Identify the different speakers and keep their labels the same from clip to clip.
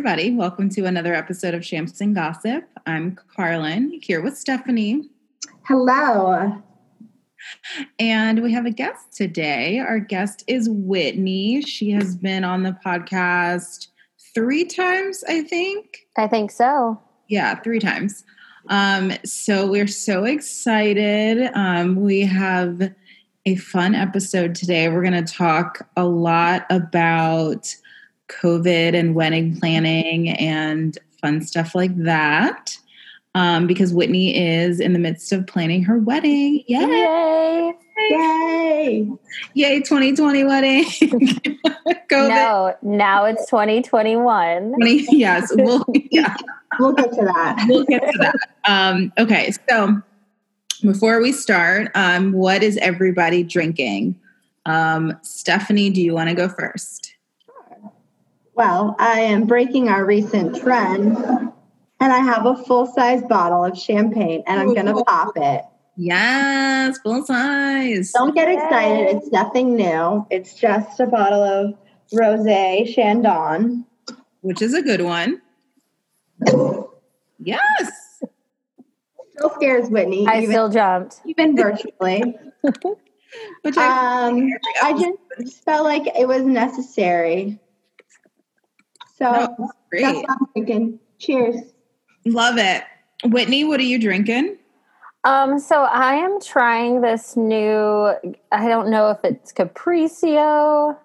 Speaker 1: everybody. Welcome to another episode of Shams and Gossip. I'm Carlin here with Stephanie.
Speaker 2: Hello.
Speaker 1: And we have a guest today. Our guest is Whitney. She has been on the podcast three times, I think.
Speaker 3: I think so.
Speaker 1: Yeah, three times. Um, so we're so excited. Um, we have a fun episode today. We're going to talk a lot about COVID and wedding planning and fun stuff like that. Um, because Whitney is in the midst of planning her wedding.
Speaker 3: Yay!
Speaker 2: Yay!
Speaker 1: Yay, 2020 wedding.
Speaker 3: COVID. No, now it's 2021.
Speaker 1: 20, yes, we'll, yeah.
Speaker 2: we'll get to that.
Speaker 1: We'll get to that. Um, okay, so before we start, um, what is everybody drinking? Um, Stephanie, do you want to go first?
Speaker 2: Well, I am breaking our recent trend and I have a full size bottle of champagne and I'm going to pop it.
Speaker 1: Yes, full size.
Speaker 2: Don't get excited. It's nothing new. It's just a bottle of Rosé Chandon,
Speaker 1: which is a good one. yes.
Speaker 2: Still scares Whitney.
Speaker 3: I even, still jumped.
Speaker 2: Even virtually. Which I, um, I just felt like it was necessary. So no, great. that's what I'm thinking. Cheers.
Speaker 1: Love it. Whitney, what are you drinking?
Speaker 3: Um, so I am trying this new, I don't know if it's Capriccio.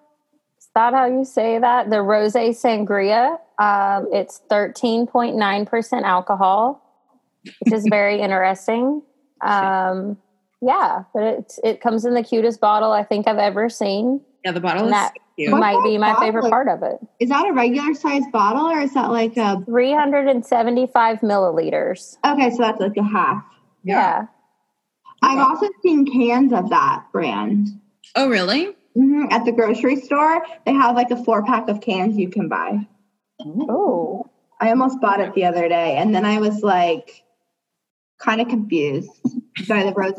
Speaker 3: Is that how you say that? The Rose Sangria. Um, it's 13.9% alcohol, which is very interesting. Um, yeah, but it, it comes in the cutest bottle I think I've ever seen.
Speaker 1: Yeah, the bottle
Speaker 3: that
Speaker 1: cute.
Speaker 3: might be my favorite part of it.
Speaker 2: Is that a regular size bottle or is that like a
Speaker 3: 375 milliliters?
Speaker 2: Okay, so that's like a half.
Speaker 3: Yeah. yeah.
Speaker 2: I've also seen cans of that brand.
Speaker 1: Oh, really?
Speaker 2: Mm-hmm. At the grocery store, they have like a four pack of cans you can buy.
Speaker 3: Oh.
Speaker 2: I almost bought it the other day and then I was like kind of confused by the rose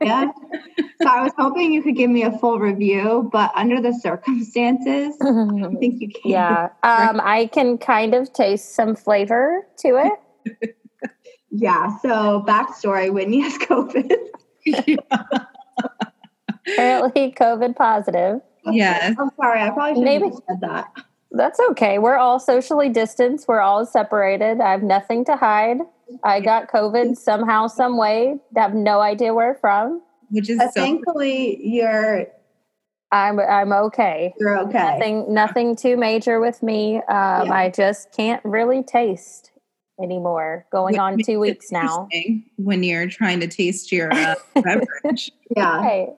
Speaker 2: yeah. So I was hoping you could give me a full review, but under the circumstances, I think you can.
Speaker 3: Yeah. Um, I can kind of taste some flavor to it.
Speaker 2: yeah. So backstory, Whitney has COVID.
Speaker 3: Apparently COVID positive.
Speaker 1: Yes.
Speaker 2: I'm sorry. I probably should have said that.
Speaker 3: That's okay. We're all socially distanced. We're all separated. I have nothing to hide. I got COVID somehow, some way. Have no idea where from.
Speaker 1: Which is
Speaker 2: so thankfully you're.
Speaker 3: I'm I'm okay.
Speaker 2: You're okay.
Speaker 3: Nothing nothing too major with me. Um, yeah. I just can't really taste anymore. Going on two weeks now.
Speaker 1: When you're trying to taste your uh, beverage.
Speaker 2: Yeah. Right.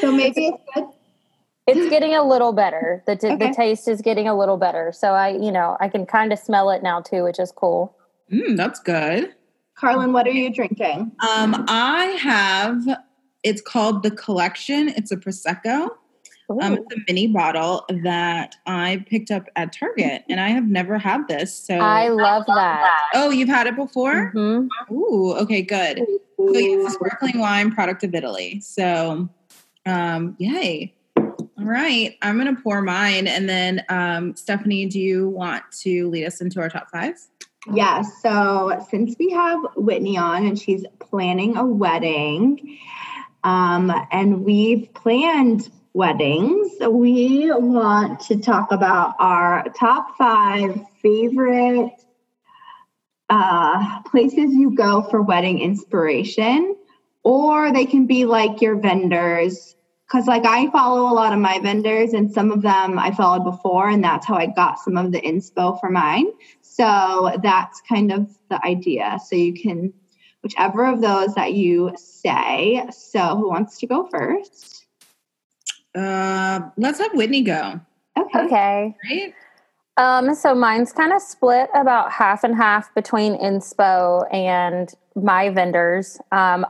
Speaker 2: So maybe it's good.
Speaker 3: It's getting a little better. The t- okay. the taste is getting a little better. So I, you know, I can kind of smell it now too, which is cool.
Speaker 1: Mm, that's good.
Speaker 2: Carlin, what are you drinking?
Speaker 1: Um, I have. It's called the Collection. It's a prosecco. Um, it's a mini bottle that I picked up at Target, and I have never had this. So
Speaker 3: I love that.
Speaker 1: Oh, you've had it before?
Speaker 3: Mm-hmm.
Speaker 1: Ooh, okay, good. So it's a sparkling wine product of Italy. So, um, yay! All right, I'm gonna pour mine, and then um, Stephanie, do you want to lead us into our top five?
Speaker 2: Yes. So since we have Whitney on and she's planning a wedding, um, and we've planned weddings, we want to talk about our top five favorite uh, places you go for wedding inspiration, or they can be like your vendors. Because, like, I follow a lot of my vendors, and some of them I followed before, and that's how I got some of the inspo for mine. So that's kind of the idea. So you can, whichever of those that you say. So who wants to go first?
Speaker 1: Uh, let's have Whitney go.
Speaker 2: Okay.
Speaker 3: Okay.
Speaker 1: Right.
Speaker 3: Um, so mine's kind of split about half and half between inspo and my vendors. Um,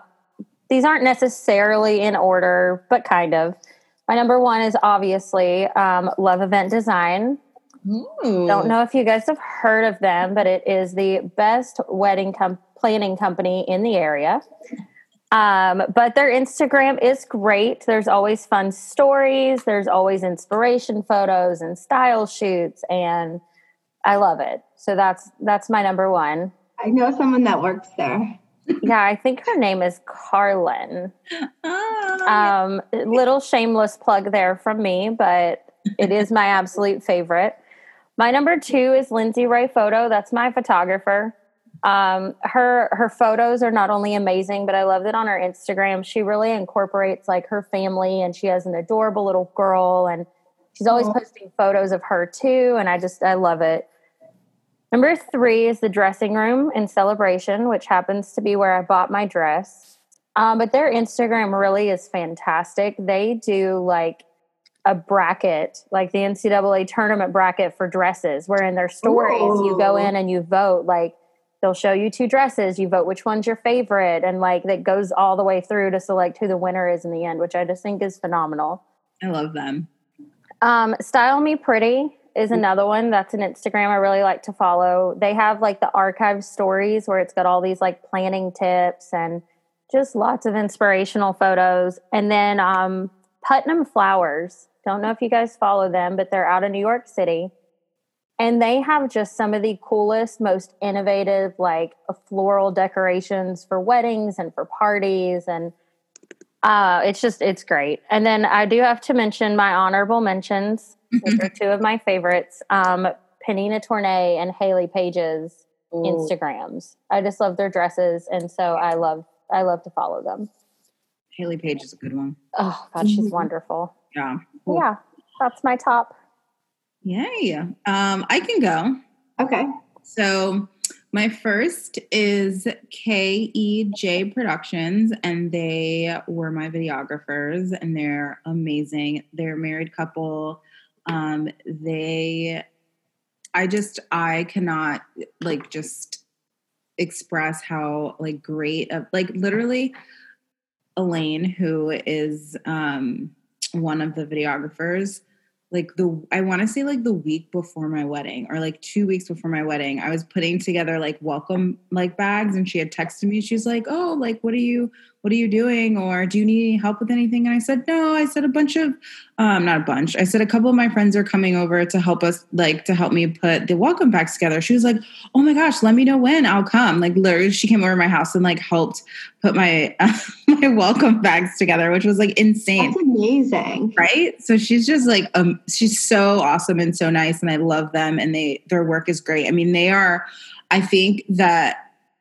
Speaker 3: these aren't necessarily in order, but kind of. My number one is obviously um, Love Event Design.
Speaker 1: Ooh.
Speaker 3: Don't know if you guys have heard of them, but it is the best wedding com- planning company in the area. Um, but their Instagram is great. There's always fun stories. There's always inspiration photos and style shoots, and I love it. So that's that's my number one.
Speaker 2: I know someone that works there.
Speaker 3: yeah, I think her name is Carlin. Oh, um, little shameless plug there from me, but it is my absolute favorite. My number two is Lindsay Ray Photo. That's my photographer. Um, her her photos are not only amazing, but I love that on her Instagram she really incorporates like her family, and she has an adorable little girl, and she's always posting photos of her too. And I just I love it. Number three is the dressing room in celebration, which happens to be where I bought my dress. Um, but their Instagram really is fantastic. They do like a bracket, like the NCAA tournament bracket for dresses, where in their stories Ooh. you go in and you vote. Like they'll show you two dresses, you vote which one's your favorite, and like that goes all the way through to select who the winner is in the end, which I just think is phenomenal.
Speaker 1: I love them.
Speaker 3: Um, Style Me Pretty is another one that's an Instagram I really like to follow. They have like the archive stories where it's got all these like planning tips and just lots of inspirational photos. And then um, Putnam Flowers. Don't know if you guys follow them, but they're out of New York City. And they have just some of the coolest, most innovative, like floral decorations for weddings and for parties. And uh, it's just, it's great. And then I do have to mention my honorable mentions which are two of my favorites. Um, Pnina Tornai and Hayley Paige's Ooh. Instagrams. I just love their dresses, and so I love I love to follow them.
Speaker 1: Hayley Paige is a good one.
Speaker 3: Oh God, she's mm-hmm. wonderful.
Speaker 1: Yeah,
Speaker 3: cool. yeah, that's my top.
Speaker 1: Yay! Um, I can go.
Speaker 2: Okay.
Speaker 1: So my first is KEJ Productions, and they were my videographers, and they're amazing. They're a married couple um, they, I just, I cannot like just express how like great of like literally Elaine, who is um, one of the videographers, like the I want to say like the week before my wedding or like 2 weeks before my wedding I was putting together like welcome like bags and she had texted me. She's like oh like what are you what are you doing? Or do you need any help with anything? And I said no I said a bunch of um not a bunch I said a couple of my friends are coming over to help us like to help me put the welcome bags together. She was like oh my gosh let me know when I'll come. Like literally she came over to my house and like helped put my uh, my welcome bags together which was like insane.
Speaker 2: That's amazing.
Speaker 1: Right? So she's just like um she's so awesome and so nice and I love them and they their work is great. I mean they are I think that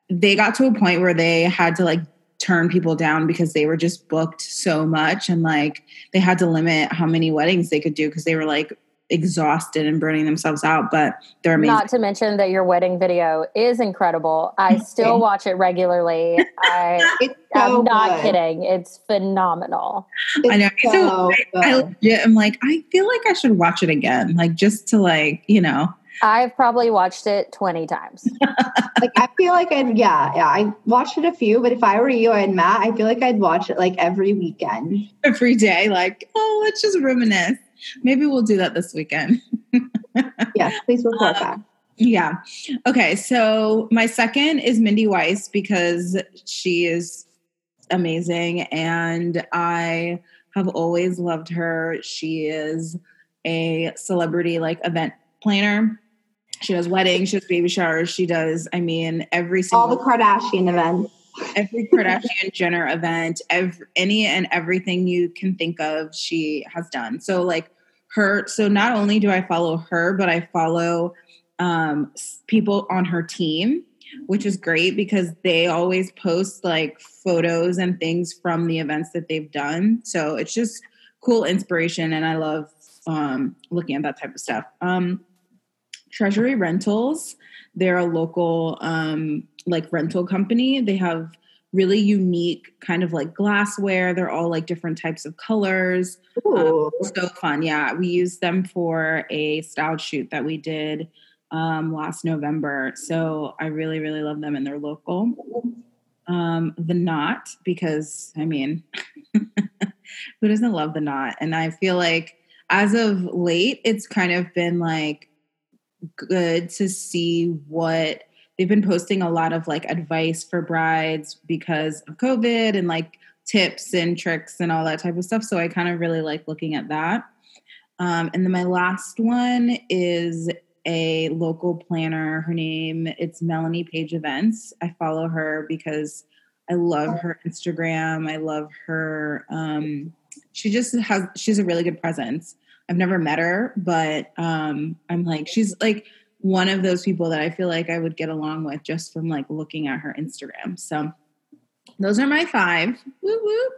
Speaker 1: they got to a point where they had to like turn people down because they were just booked so much and like they had to limit how many weddings they could do because they were like exhausted and burning themselves out but they're amazing.
Speaker 3: Not to mention that your wedding video is incredible. I still watch it regularly. I so i'm not good. kidding. It's phenomenal.
Speaker 1: It's i know. So, so I, I, i'm like i feel like i should watch it again like just to like you know
Speaker 3: I've probably watched it 20 times.
Speaker 2: like I feel like I'd yeah, yeah, I watched it a few, but if I were you and Matt, I feel like I'd watch it like every weekend.
Speaker 1: Every day, like, oh, let's just reminisce. Maybe we'll do that this weekend.
Speaker 2: yes, please report uh, back.
Speaker 1: Yeah. Okay. So my second is Mindy Weiss because she is amazing and I have always loved her. She is a celebrity like event planner she does weddings, she does baby showers, she does, I mean, every single
Speaker 2: all the Kardashian events.
Speaker 1: Every Kardashian Jenner event, every, any and everything you can think of, she has done. So like her, so not only do I follow her, but I follow um, people on her team, which is great because they always post like photos and things from the events that they've done. So it's just cool inspiration, and I love um, looking at that type of stuff. Um, Treasury Rentals. They're a local um, like rental company. They have really unique kind of like glassware. They're all like different types of colors. Um, so fun. Yeah. We used them for a style shoot that we did um, last November. So I really, really love them and they're local. Um, the Knot, because I mean, who doesn't love the Knot? And I feel like as of late, it's kind of been like good to see what they've been posting a lot of like advice for brides because of COVID and like tips and tricks and all that type of stuff. So I kind of really like looking at that. Um, and then my last one is a local planner. Her name it's Melanie Page Events. I follow her because I love her Instagram. I love her. Um, she just has she's a really good presence. I've never met her, but um, I'm like she's like one of those people that I feel like I would get along with just from like looking at her Instagram. So those are my five. Woo woo.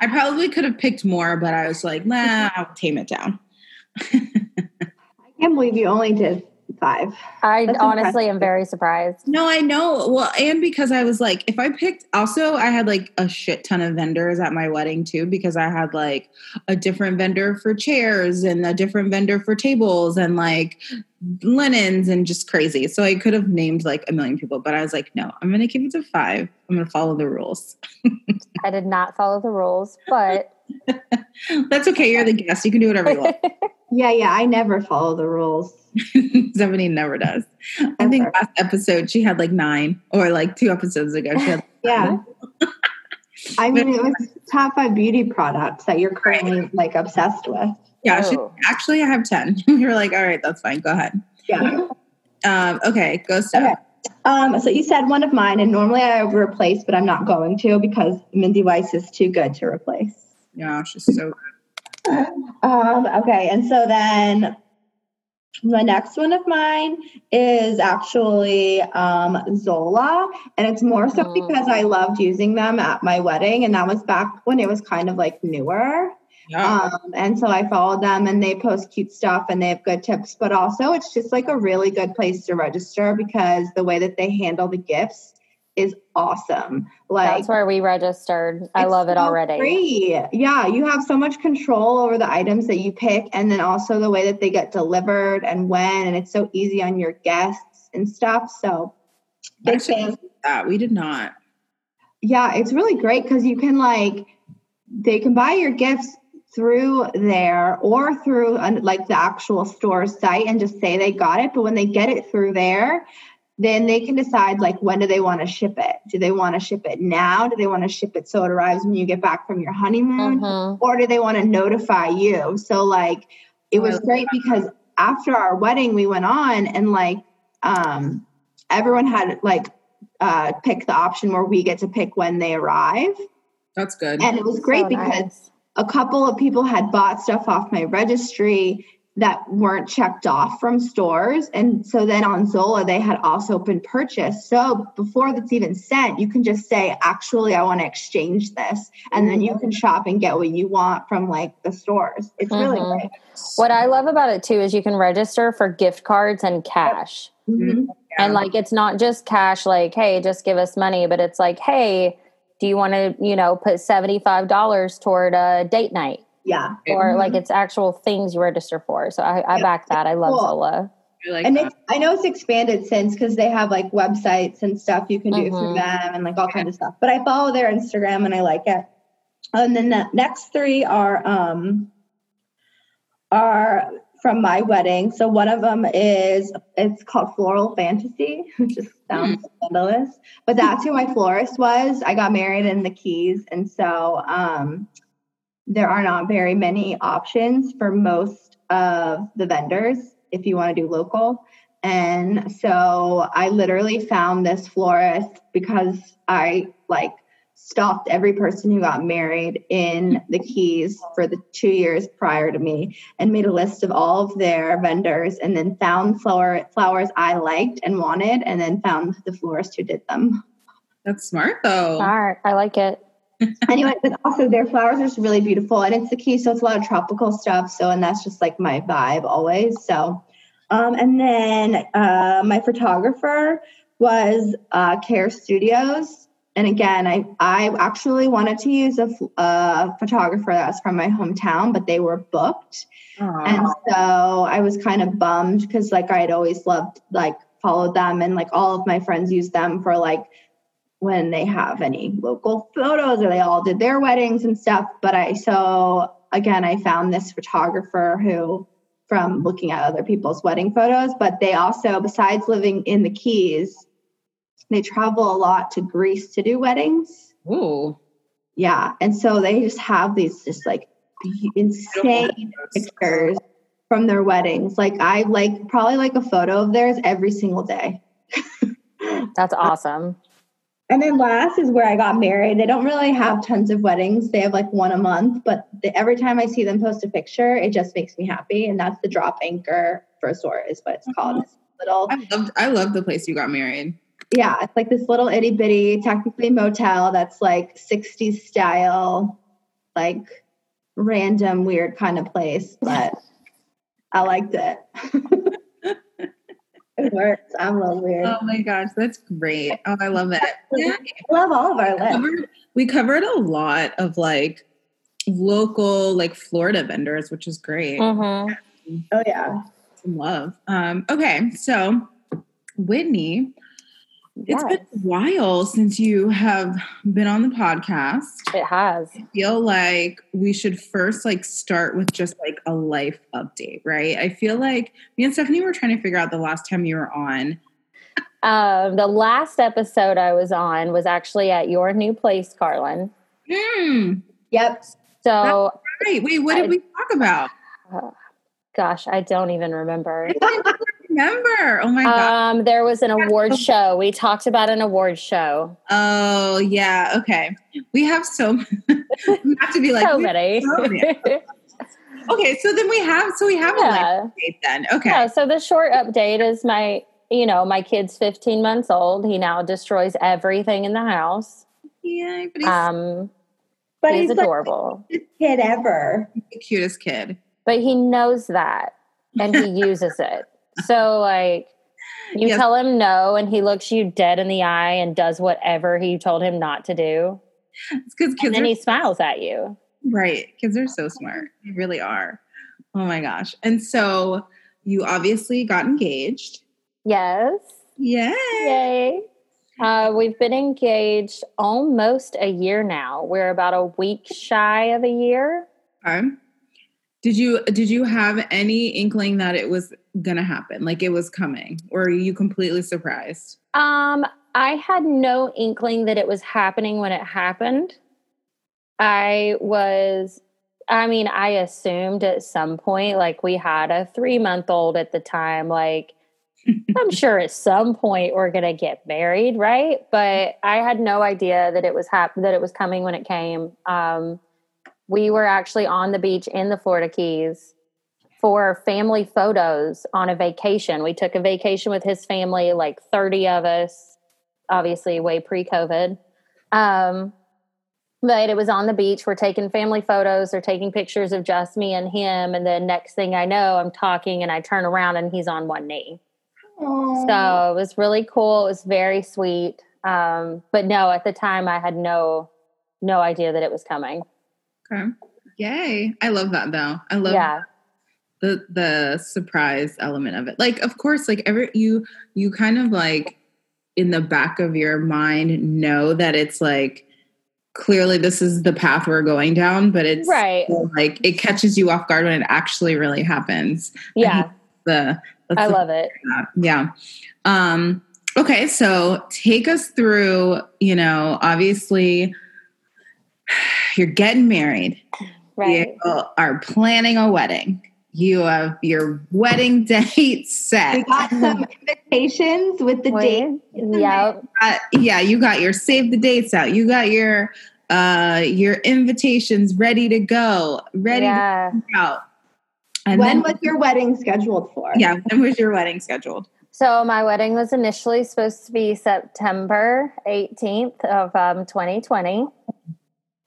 Speaker 1: I probably could have picked more, but I was like, nah, I'll tame it down.
Speaker 2: I can't believe you only did five.
Speaker 3: I
Speaker 2: That's
Speaker 3: honestly
Speaker 2: impressive.
Speaker 3: am very surprised.
Speaker 1: No, I know. Well, and because I was like, if I picked, also, I had like a shit ton of vendors at my wedding too, because I had like a different vendor for chairs and a different vendor for tables and like linens and just crazy. So I could have named like a million people, but I was like, no, I'm going to keep it to five. I'm going to follow the rules.
Speaker 3: I did not follow the rules, but
Speaker 1: That's okay. You're the guest. You can do whatever you want.
Speaker 2: Yeah, yeah. I never follow the rules.
Speaker 1: Somebody never does. I think last episode she had like nine, or like two episodes ago she had.
Speaker 2: Yeah. I mean, it was top five beauty products that you're currently like obsessed with.
Speaker 1: Yeah, she,
Speaker 3: Oh.
Speaker 1: actually, I have ten. You're like, all right, that's fine. Go ahead.
Speaker 2: Yeah.
Speaker 1: Um, okay, go Steph.
Speaker 2: Okay. Um, so you said one of mine, and normally I would replace, but I'm not going to because Mindy Weiss is too good to replace.
Speaker 1: Yeah, she's so good.
Speaker 2: Um, okay, and so then the next one of mine is actually um, Zola, and it's more so
Speaker 3: Mhm.
Speaker 2: because I loved using them at my wedding, and that was back when it was kind of like newer.
Speaker 1: Yeah.
Speaker 2: Um, and so I followed them and they post cute stuff and they have good tips, but also it's just like a really good place to register because the way that they handle the gifts is awesome. Like
Speaker 3: that's where we registered. I
Speaker 2: it's
Speaker 3: love it
Speaker 2: so
Speaker 3: already.
Speaker 2: free. Yeah, you have so much control over the items that you pick and then also the way that they get delivered and when and it's so easy on your guests and stuff. So big
Speaker 1: Actually,
Speaker 2: fan.
Speaker 1: that we did not.
Speaker 2: Yeah, it's really great because you can like they can buy your gifts through there or through like the actual store site and just say they got it. But when they get it through there, then they can decide like when do they want to ship it? Do they want to ship it now? Do they want to ship it so it arrives when you get back from your honeymoon?
Speaker 3: Mhm.
Speaker 2: or do they want to notify you? So like it was great because after our wedding we went on and like um everyone had like uh pick the option where we get to pick when they arrive.
Speaker 1: That's good.
Speaker 2: And it was great
Speaker 3: So
Speaker 2: because
Speaker 3: nice.
Speaker 2: a couple of people had bought stuff off my registry that weren't checked off from stores. And so then on Zola, they had also been purchased. So before that's even sent, you can just say, actually, I want to exchange this. And then you can shop and get what you want from like the stores. It's really
Speaker 3: Mhm.
Speaker 2: great.
Speaker 3: What I love about it too is you can register for gift cards and cash.
Speaker 2: Mhm.
Speaker 3: And like it's not just cash like, hey, just give us money, but it's like, hey, do you want to, you know, put $75 toward a date night?
Speaker 2: Yeah.
Speaker 3: Or
Speaker 2: Mhm.
Speaker 3: like it's actual things you register for. So I, I
Speaker 2: Yeah,
Speaker 3: back that. I love
Speaker 2: cool.
Speaker 3: Zola.
Speaker 1: I like
Speaker 2: and it's, I know it's expanded since because they have like websites and stuff you can do through
Speaker 3: Mhm.
Speaker 2: them and like all kinds of stuff. But I follow their Instagram and I like it. And then the next three are um are from my wedding. So one of them is it's called Floral Fantasy, which just sounds scandalous. But that's who my florist was. I got married in the Keys, and so um there are not very many options for most of the vendors if you want to do local. And so I literally found this florist because I like stalked every person who got married in the Keys for the two years prior to me and made a list of all of their vendors and then found flower flowers I liked and wanted and then found the florist who did them.
Speaker 1: That's smart though.
Speaker 3: All right. I like it.
Speaker 2: Anyway, but also their flowers are just really beautiful and it's the key, so it's a lot of tropical stuff. So and that's just like my vibe always. So um and then uh my photographer was uh Care Studios. And again, I I actually wanted to use a, a photographer that's from my hometown, but they were booked.
Speaker 1: Aw.
Speaker 2: And so I was kind of bummed because like I had always loved like followed them and like all of my friends use them for like when they have any local photos or they all did their weddings and stuff. But I so again I found this photographer who from looking at other people's wedding photos, but they also besides living in the Keys, they travel a lot to Greece to do weddings.
Speaker 1: Ooh.
Speaker 2: Yeah. And so they just have these just like insane pictures from their weddings. Like I like probably like a photo of theirs every single day.
Speaker 3: That's awesome.
Speaker 2: And then last is where I got married. They don't really have tons of weddings. They have like one a month, but the, every time I see them post a picture, it just makes me happy. And that's the Drop Anchor for Resort is what it's called. Mm-hmm. It's little.
Speaker 1: I love I love the place you got married.
Speaker 2: Yeah, it's like this little itty bitty, technically motel that's like 60s style, like random weird kind of place, but I liked it. it works. I'm a weird.
Speaker 1: Oh my gosh, that's great. Oh, I love it. Yeah.
Speaker 2: I love all of our
Speaker 1: We covered, we covered a lot of like local like Florida vendors, which is great.
Speaker 3: hmm
Speaker 2: Oh yeah.
Speaker 1: Some love. Um, okay, so Whitney, it's
Speaker 3: Yes,
Speaker 1: been a while since you have been on the podcast.
Speaker 3: it has.
Speaker 1: I feel like we should first like start with just like a life update, right? I feel like me and Stephanie were trying to figure out the last time you were on.
Speaker 3: Um, the last episode I was on was actually at your new place, Carlin.
Speaker 1: Hmm.
Speaker 2: Yep.
Speaker 3: So,
Speaker 1: Right. Wait, what did
Speaker 3: I-
Speaker 1: we talk about?
Speaker 3: uh, gosh, I don't even remember.
Speaker 1: Remember. Oh my god.
Speaker 3: Um, there was an award show. We talked about an award show.
Speaker 1: Oh yeah. Okay. We have so we have to be like
Speaker 3: so many.
Speaker 1: oh, yeah. okay. So then we have so we have a life update then. Okay.
Speaker 3: Yeah, so the short update is my, you know, my kid's 15 months old. He now destroys everything in the house.
Speaker 1: Yeah, but he's
Speaker 3: Um,
Speaker 2: But
Speaker 3: he's,
Speaker 2: he's, like
Speaker 3: adorable.
Speaker 2: the kid ever.
Speaker 1: the cutest kid.
Speaker 3: but he knows that and he uses it. So like you
Speaker 1: Yes.
Speaker 3: tell him no and he looks you dead in the eye and does whatever he told him not to do.
Speaker 1: It's because
Speaker 3: And
Speaker 1: kids
Speaker 3: then
Speaker 1: are
Speaker 3: he smiles at you.
Speaker 1: right. Kids are so smart. They really are. Oh my gosh. And so you obviously got engaged.
Speaker 3: Yes.
Speaker 1: Yay.
Speaker 3: Yay. Uh, we've been engaged almost a year now. We're about a week shy of a year.
Speaker 1: Okay. Did you did you have any inkling that it was gonna happen? Like it was coming? Or are you completely surprised?
Speaker 3: Um, I had no inkling that it was happening when it happened. I was, I mean, I assumed at some point, like we had a three month old at the time, like I'm sure at some point we're gonna get married, right? But I had no idea that it was hap- that it was coming when it came. Um, we were actually on the beach in the Florida Keys for family photos on a vacation. We took a vacation with his family, like 30 of us, obviously way pre-COVID. Um, but it was on the beach. We're taking family photos. They're taking pictures of just me and him. And then next thing I know, I'm talking and I turn around and he's on one knee.
Speaker 2: Aw.
Speaker 3: So it was really cool. It was very sweet. Um, but no, at the time I had no no idea that it was coming.
Speaker 1: Okay. Yay. I love that though. I love
Speaker 3: yeah.
Speaker 1: the the surprise element of it. Like of course, like every you you kind of like in the back of your mind know that it's like clearly this is the path we're going down, but it's
Speaker 3: Right.
Speaker 1: like it catches you off guard when it actually really happens.
Speaker 3: Yeah.
Speaker 1: The
Speaker 3: I love it.
Speaker 1: that. Yeah. Um, okay, so take us through, you know, obviously you're getting married.
Speaker 3: Right.
Speaker 1: You are planning a wedding. You have your wedding date
Speaker 2: we
Speaker 1: set.
Speaker 2: got some invitations with the date.
Speaker 3: Wait. Yep.
Speaker 1: Uh, yeah, you got your save the dates out. You got your uh your invitations ready to go, ready
Speaker 3: Yeah.
Speaker 1: to go out. And
Speaker 2: when
Speaker 1: then
Speaker 2: was your wedding scheduled for?
Speaker 1: yeah, when was your wedding scheduled?
Speaker 3: So my wedding was initially supposed to be September 18th of um, 2020.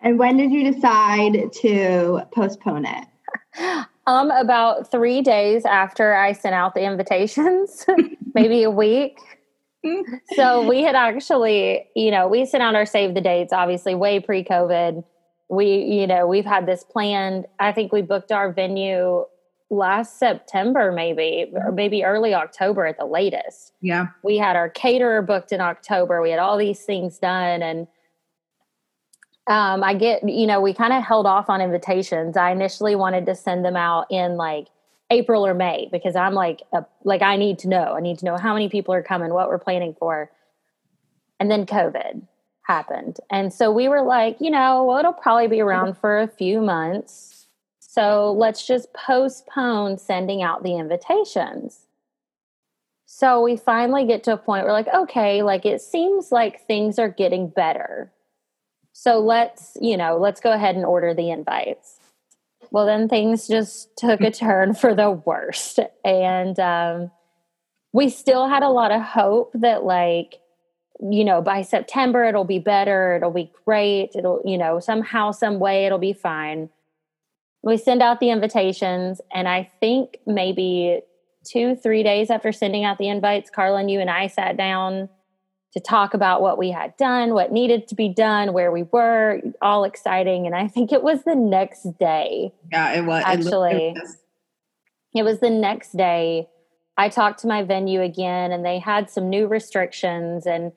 Speaker 2: And when did you decide to postpone it?
Speaker 3: Um, about three days after I sent out the invitations, maybe a week. so we had actually, you know, we sent out our save the dates, obviously, way pre COVID. We, you know, we've had this planned. I think we booked our venue last September, maybe, or maybe early October at the latest.
Speaker 1: Yeah.
Speaker 3: we had our caterer booked in October. We had all these things done. And um, I get, you know, we kind of held off on invitations. I initially wanted to send them out in like April or May because I'm like, a, like, I need to know. I need to know how many people are coming, what we're planning for. And then COVID happened. And so we were like, you know, well, it'll probably be around for a few months. So let's just postpone sending out the invitations. So we finally get to a point where, like, okay, like it seems like things are getting better. So let's, you know, let's go ahead and order the invites. Well, then things just took a turn for the worst. And um, we still had a lot of hope that, like, you know, by September it'll be better, it'll be great, it'll, you know, somehow, some way it'll be fine. We send out the invitations, and I think maybe two, three days after sending out the invites, Carlin, you and I sat down to talk about what we had done, what needed to be done, where we were, all exciting. And I think it was the next day.
Speaker 1: Yeah, it was.
Speaker 3: Actually, it was, it was the next day. I talked to my venue again, and they had some new restrictions and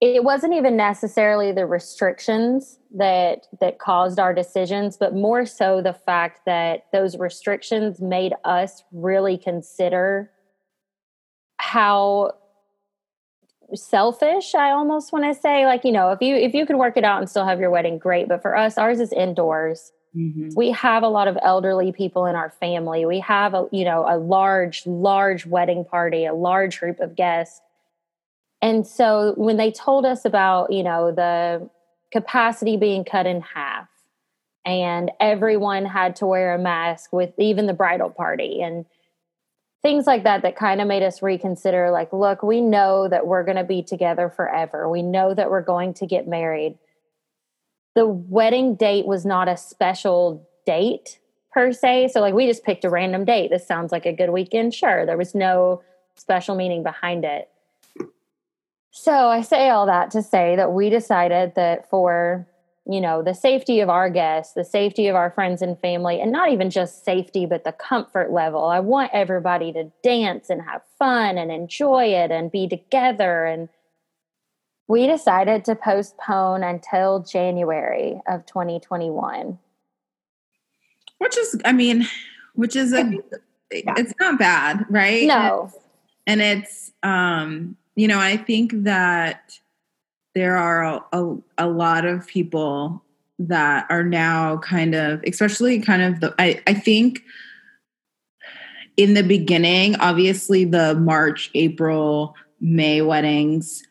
Speaker 3: it wasn't even necessarily the restrictions that that caused our decisions but more so the fact that those restrictions made us really consider how selfish i almost want to say like you know if you if you can work it out and still have your wedding great but for us ours is indoors. Mm-hmm. we have a lot of elderly people in our family. We have a you know a large large wedding party a large group of guests. And so when they told us about, you know, the capacity being cut in half and everyone had to wear a mask with even the bridal party and things like that that kind of made us reconsider like look we know that we're going to be together forever. We know that we're going to get married. The wedding date was not a special date per se. So like we just picked a random date. This sounds like a good weekend. Sure there was no special meaning behind it. So I say all that to say that we decided that for you know the safety of our guests the safety of our friends and family and not even just safety but the comfort level. I want everybody to dance and have fun and enjoy it and be together. And we decided to postpone until january of 2021
Speaker 1: which is i mean which is a yeah. it's not bad right?
Speaker 3: No.
Speaker 1: And it's um you know, I think that there are a, a, a, lot of people that are now kind of, especially kind of the, I, I think in the beginning, obviously the March, April, May weddings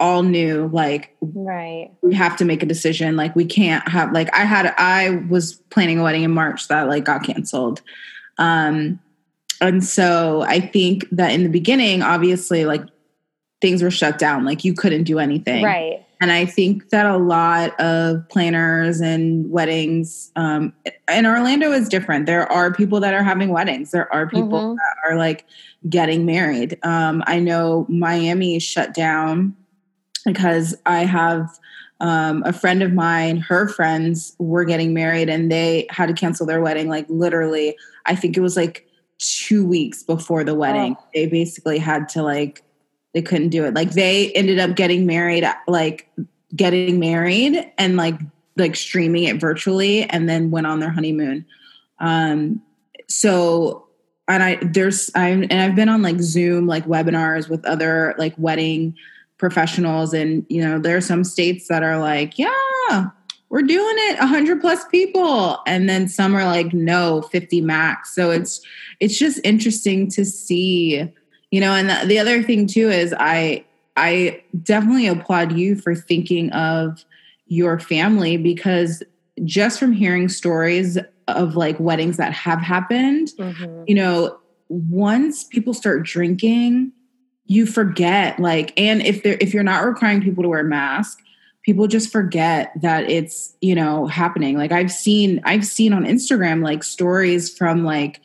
Speaker 1: all knew like
Speaker 3: right.
Speaker 1: we have to make a decision. Like we can't have like i had i was planning a wedding in march that like got canceled. Um and so i think that in the beginning obviously like things were shut down. Like you couldn't do anything.
Speaker 3: Right.
Speaker 1: And I think that a lot of planners and weddings, um, and Orlando is different. There are people that are having weddings. There are people mm-hmm. that are like getting married. Um, I know Miami shut down because I have um, a friend of mine, her friends were getting married and they had to cancel their wedding. Like literally, I think it was like two weeks before the wedding. Oh. They basically had to like they couldn't do it. Like they ended up getting married, like getting married and like like streaming it virtually, and then went on their honeymoon. Um, so and I there's I and I've been on like Zoom like webinars with other like wedding professionals, and you know there are some states that are like, yeah, we're doing it 100 plus people and then some are like no 50 max so it's it's just interesting to see you know and the, the other thing too is i i definitely applaud you for thinking of your family because just from hearing stories of like weddings that have happened mm-hmm. you know once people start drinking you forget like and if they're if you're not requiring people to wear masks people just forget that it's you know happening like i've seen i've seen on instagram like stories from like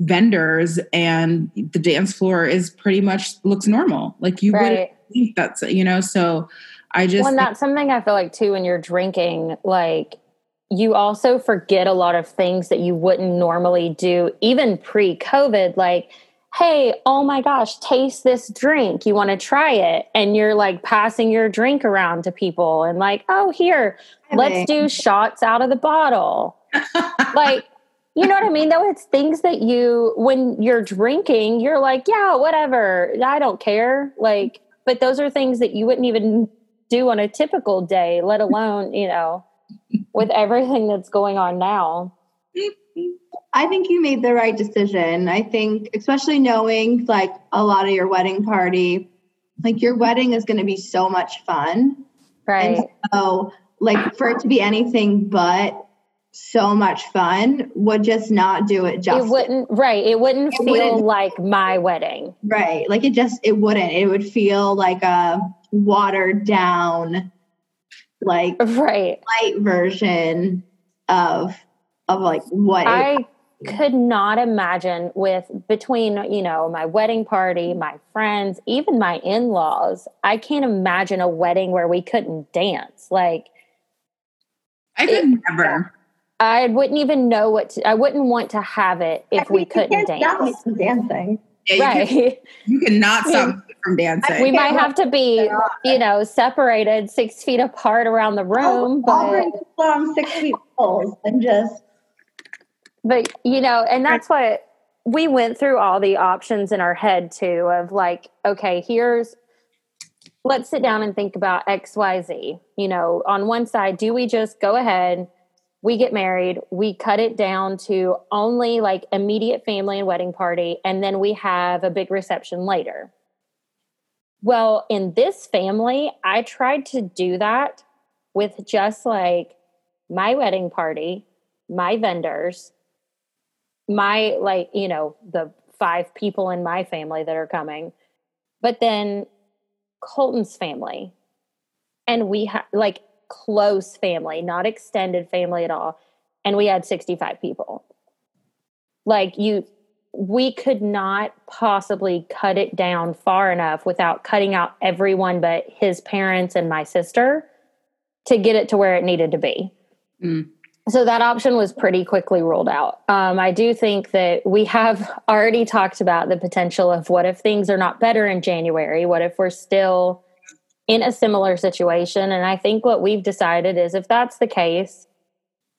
Speaker 1: vendors and the dance floor is pretty much looks normal. Like you right. would think that's you know, so I just
Speaker 3: Well, that's something I feel like too when you're drinking, like you also forget a lot of things that you wouldn't normally do even pre-COVID, like hey, oh my gosh, taste this drink. You want to try it? And you're like passing your drink around to people and like, oh, here, let's do shots out of the bottle. like, you know what I mean? Though it's things that you, when you're drinking, you're like, yeah, whatever. I don't care. Like, but those are things that you wouldn't even do on a typical day, let alone, you know, with everything that's going on now.
Speaker 2: I think you made the right decision. I think, especially knowing like a lot of your wedding party, like your wedding is going to be so much fun.
Speaker 3: Right.
Speaker 2: And so, like, for it to be anything but so much fun would just not do it justice.
Speaker 3: It wouldn't, right. It wouldn't
Speaker 2: It
Speaker 3: feel
Speaker 2: wouldn't-
Speaker 3: like my wedding.
Speaker 2: Right. Like, it just, it wouldn't. It would feel like a watered down, like,
Speaker 3: Right.
Speaker 2: light version of, of like what it
Speaker 3: I could not imagine with between, you know, my wedding party, my friends, even my in laws, I can't imagine a wedding where we couldn't dance. Like,
Speaker 1: I could never.
Speaker 3: I wouldn't even know what to, I wouldn't want to have it if we couldn't
Speaker 2: can't stop
Speaker 3: dance.
Speaker 2: from dancing.
Speaker 1: Yeah, you,
Speaker 3: Right.
Speaker 1: can, you cannot stop me from dancing.
Speaker 3: we might have to be, you know, separated six feet apart around the oh, room,
Speaker 2: I'll
Speaker 3: but
Speaker 2: bring some six feet poles and just
Speaker 3: but you know and that's what we went through all the options in our head too of like okay here's let's sit down and think about xyz you know on one side do we just go ahead we get married we cut it down to only like immediate family and wedding party and then we have a big reception later. Well in this family i tried to do that with just like my wedding party my vendors my like you know the five people in my family that are coming but then colton's family. And we had like close family not extended family at all and we had 65 people like you we could not possibly cut it down far enough without cutting out everyone but his parents and my sister to get it to where it needed to be
Speaker 1: Mm.
Speaker 3: so that option was pretty quickly ruled out. Um, I do think that we have already talked about the potential of what if things are not better in January? What if we're still in a similar situation? And I think what we've decided is if that's the case,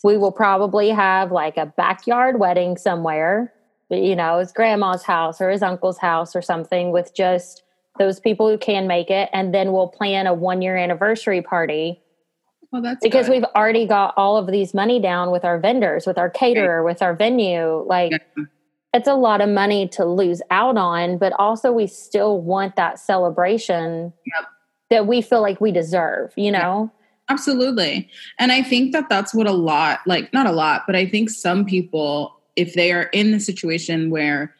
Speaker 3: we will probably have like a backyard wedding somewhere, you know, his grandma's house or his uncle's house or something with just those people who can make it. And then we'll plan a one year anniversary party
Speaker 1: well, that's
Speaker 3: because
Speaker 1: good.
Speaker 3: we've already got all of these money down with our vendors, with our caterer, with our venue. Like
Speaker 1: Yeah.
Speaker 3: it's a lot of money to lose out on, but also we still want that celebration
Speaker 1: Yep.
Speaker 3: That we feel like we deserve, you know?
Speaker 1: Absolutely. And I think that that's what a lot, like not a lot, but I think some people, if they are in the situation where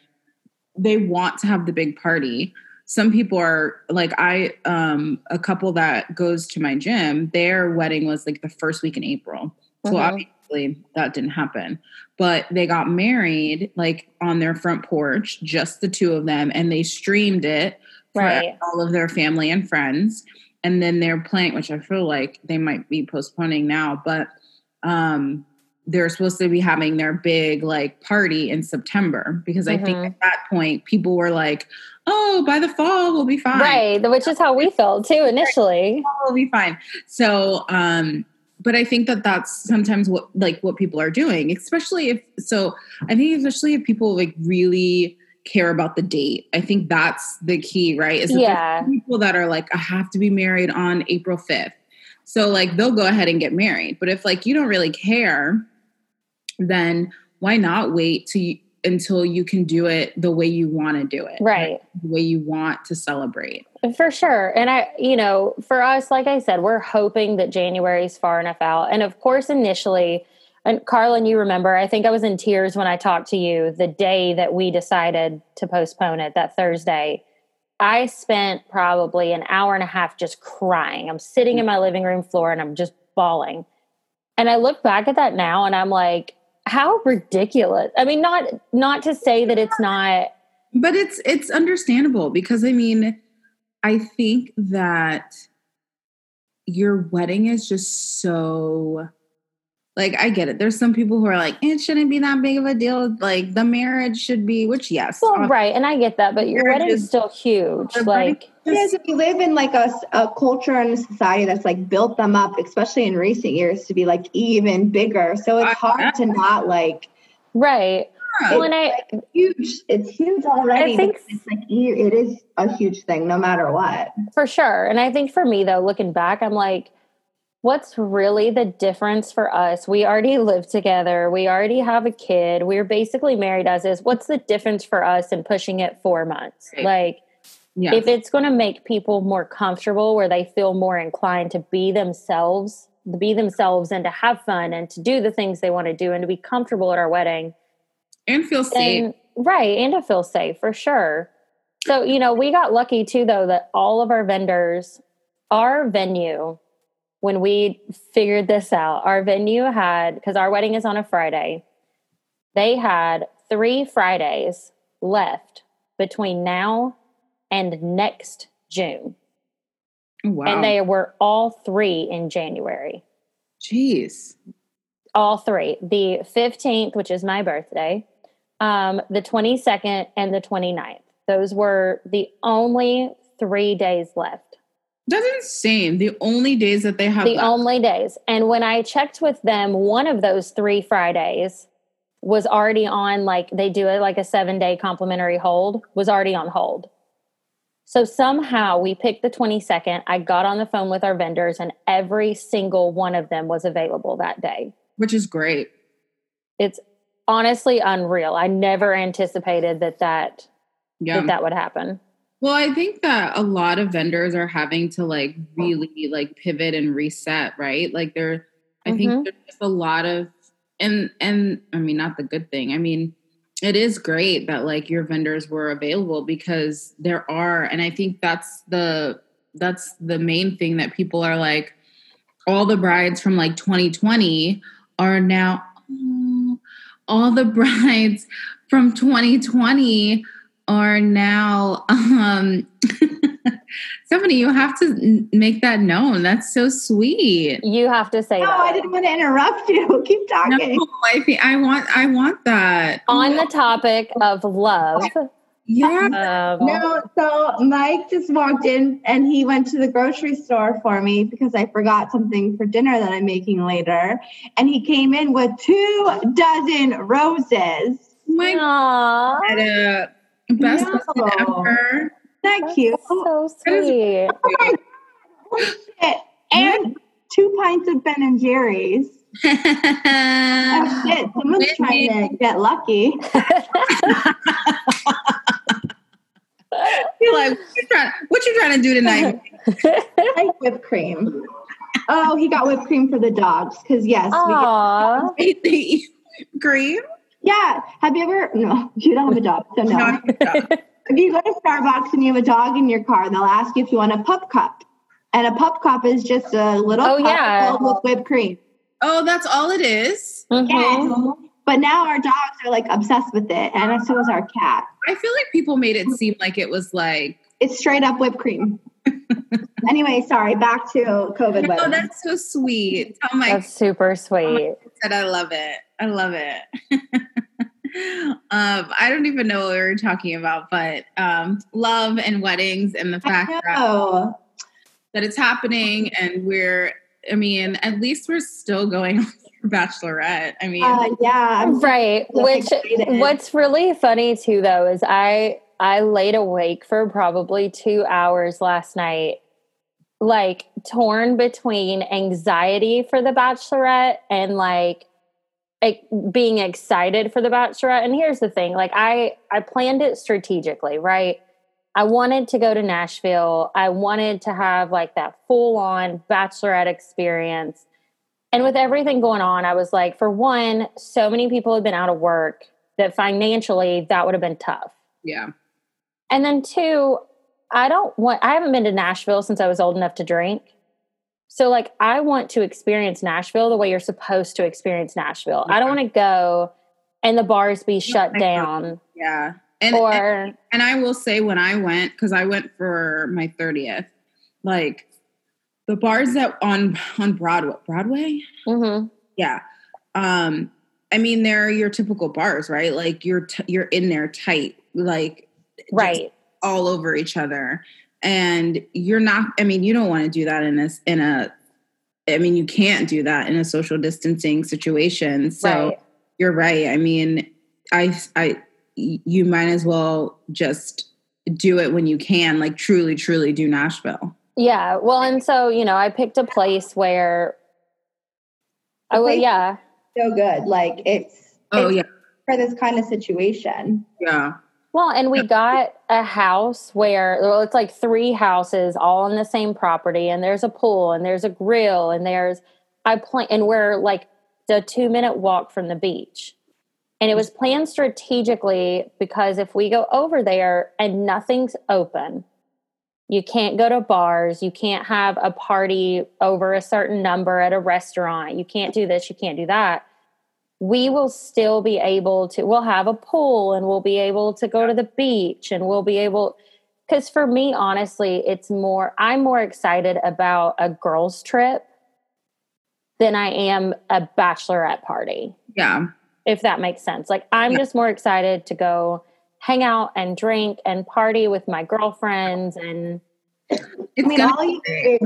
Speaker 1: they want to have the big party, some people are like I um a couple that goes to my gym, their wedding was like the first week in April. So
Speaker 3: Mhm.
Speaker 1: obviously that didn't happen. But they got married like on their front porch, just the two of them, and they streamed it
Speaker 3: Right.
Speaker 1: all of their family and friends. And then they're playing, which I feel like they might be postponing now, but um they're supposed to be having their big like party in September because I think
Speaker 3: Mhm.
Speaker 1: at that point people were like, "Oh, by the fall we'll be fine."
Speaker 3: Right. Which is how we felt too initially.
Speaker 1: We'll be fine. So, um, but I think that that's sometimes what like what people are doing, especially if so. I think especially if people like really care about the date. I think that's the key, right? Is
Speaker 3: Yeah.
Speaker 1: people that are like, I have to be married on April fifth. So like they'll go ahead and get married. But if like you don't really care, then why not wait to until you can do it the way you want to do it,
Speaker 3: Right.
Speaker 1: The way you want to celebrate.
Speaker 3: For sure. And I, you know, for us, like I said, we're hoping that January is far enough out. And of course, initially, and Carlin, you remember, I think I was in tears when I talked to you the day that we decided to postpone it, that Thursday. I spent probably an hour and a half just crying. I'm sitting in my living room floor and I'm just bawling. And I look back at that now and I'm like, how ridiculous. I mean, not not to say that it's not
Speaker 1: but it's it's understandable because i mean i think that your wedding is just so like i get it there's some people who are like it shouldn't be that big of a deal like the marriage should be which yes
Speaker 3: Well,
Speaker 1: ob-
Speaker 3: right, and I get that, but your wedding
Speaker 1: is-
Speaker 3: still huge. Like,
Speaker 2: Because if you live in like a, a culture and a society that's like built them up, especially in recent years, to be like even bigger. So it's hard to not like
Speaker 3: right.
Speaker 1: Yeah.
Speaker 3: Well, and I,
Speaker 2: huge. It's huge already.
Speaker 3: I think-
Speaker 2: it's like it is a huge thing, no matter what.
Speaker 3: for sure, and I think for me though, looking back, I'm like, what's really the difference for us? We already live together. We already have a kid. We're basically married as is. What's the difference for us in pushing it four months? Like, if it's going to make people more comfortable where they feel more inclined to be themselves to be themselves and to have fun and to do the things they want to do and to be comfortable at our wedding
Speaker 1: and feel safe.
Speaker 3: then right and to feel safe for sure so you know we got lucky too though that all of our vendors our venue when we figured this out our venue had because our wedding is on a friday they had three fridays left between now and next june.
Speaker 1: Wow.
Speaker 3: and they were all three in january.
Speaker 1: Jeez.
Speaker 3: all three. The 15th which is my birthday um, the 22nd and the 29th those were the only three days left
Speaker 1: That's insane. The only days that they have
Speaker 3: the
Speaker 1: left.
Speaker 3: only days and when i checked with them one of those three fridays was already on like they do it like a seven day complimentary hold was already on hold so somehow we picked the 22nd i got on the phone with our vendors and every single one of them was available that day
Speaker 1: which is great.
Speaker 3: it's honestly unreal. I never anticipated that that
Speaker 1: Yeah.
Speaker 3: that, that would happen.
Speaker 1: Well, I think that a lot of vendors are having to like really like pivot and reset, right? Like there I
Speaker 3: Mhm.
Speaker 1: think there's just a lot of and and I mean not the good thing. I mean, it is great that like your vendors were available because there are and I think that's the that's the main thing that people are like all the brides from like 2020 are now oh, all the brides from 2020 are now um Stephanie, you have to make that known. That's so sweet.
Speaker 3: You have to say
Speaker 2: No,
Speaker 3: that.
Speaker 2: I didn't want to interrupt you. Keep
Speaker 1: No,
Speaker 2: talking.
Speaker 1: I think I want I want that.
Speaker 3: On the topic of love,
Speaker 1: Yeah.
Speaker 3: um,
Speaker 2: No, so Mike just walked in and he went to the grocery store for me because I forgot something for dinner that I'm making later. And he came in with two dozen roses.
Speaker 1: My
Speaker 3: Aw,
Speaker 1: God, best
Speaker 2: No.
Speaker 1: husband ever.
Speaker 2: Isn't that
Speaker 3: that's
Speaker 2: cute?
Speaker 3: so
Speaker 1: oh,
Speaker 3: sweet.
Speaker 2: Oh my God. Holy shit. And two pints of Ben and Jerry's. Oh shit, someone's trying to get lucky.
Speaker 1: You're like, what you, trying, what you trying to do tonight?
Speaker 2: like whipped cream. Oh, he got whipped cream for the dogs. Because yes, we get,
Speaker 3: Aw,
Speaker 1: Eat the cream?
Speaker 2: Yeah. Have you ever? No, you don't have a dog, so no. If you go to Starbucks and you have a dog in your car, they'll ask you if you want a pup cup. And a pup cup is just a little
Speaker 3: Oh,
Speaker 2: cup
Speaker 3: yeah.
Speaker 2: filled with whipped cream.
Speaker 1: oh, that's all it is.
Speaker 3: mhm.
Speaker 2: Yeah. But now our dogs are like obsessed with it, and so is our cat.
Speaker 1: I feel like people made it seem like it was like,
Speaker 2: It's straight up whipped cream. anyway, sorry. Back to COVID.
Speaker 1: oh,
Speaker 2: wedding.
Speaker 1: that's so sweet. Tell my
Speaker 3: That's super sweet.
Speaker 1: said I love it. I love it. Um, I don't even know what we were talking about, but um, love and weddings and the fact that, that it's happening and we're, I mean, at least we're still going on for Bachelorette. I mean,
Speaker 2: uh, yeah. I'm
Speaker 3: right
Speaker 2: so
Speaker 3: which
Speaker 2: excited.
Speaker 3: what's really funny too though is i i laid awake for probably two hours last night like torn between anxiety for the bachelorette and like like, being excited for the bachelorette and here's the thing like i i planned it strategically right i wanted to go to nashville i wanted to have like that full on bachelorette experience and with everything going on, I was like, for one, so many people have been out of work that financially that would have been tough.
Speaker 1: yeah.
Speaker 3: And then two, I don't want, I haven't been to Nashville since I was old enough to drink. So, like, I want to experience Nashville the way you're supposed to experience Nashville. I don't want to go and the bars be shut down
Speaker 1: Yeah. And,
Speaker 3: or,
Speaker 1: and, and I will say when I went, because I went for my 30th, like the bars that on on Broadway, Broadway?
Speaker 3: Mhm.
Speaker 1: Yeah. Um, I mean, they're your typical bars, right? Like you're t- you're in there tight, like
Speaker 3: right.
Speaker 1: all over each other, and you're not. I mean, you don't want to do that in a in a. I mean, you can't do that in a social distancing situation. So
Speaker 3: right.
Speaker 1: you're right. I mean, I I you might as well just do it when you can, like truly, truly do Nashville.
Speaker 3: Yeah. Well, and so, you know, I picked a place where Oh, well, yeah.
Speaker 2: So good. Like it's
Speaker 1: Oh
Speaker 2: it's
Speaker 1: yeah,
Speaker 2: for this kind of situation.
Speaker 1: yeah.
Speaker 3: Well, and we got a house where well, it's like three houses all on the same property, and there's a pool, and there's a grill, and there's I plan, and we're like the two minute walk from the beach, and it was planned strategically because if we go over there and nothing's open, you can't go to bars, you can't have a party over a certain number at a restaurant, you can't do this, you can't do that we will still be able to we'll have a pool and we'll be able to go to the beach and we'll be able because for me honestly it's more i'm more excited about a girls trip than i am a bachelorette party
Speaker 1: Yeah.
Speaker 3: if that makes sense like i'm
Speaker 1: Yeah.
Speaker 3: just more excited to go hang out and drink and party with my girlfriends and
Speaker 1: It's
Speaker 2: I mean,
Speaker 1: gonna
Speaker 2: all you need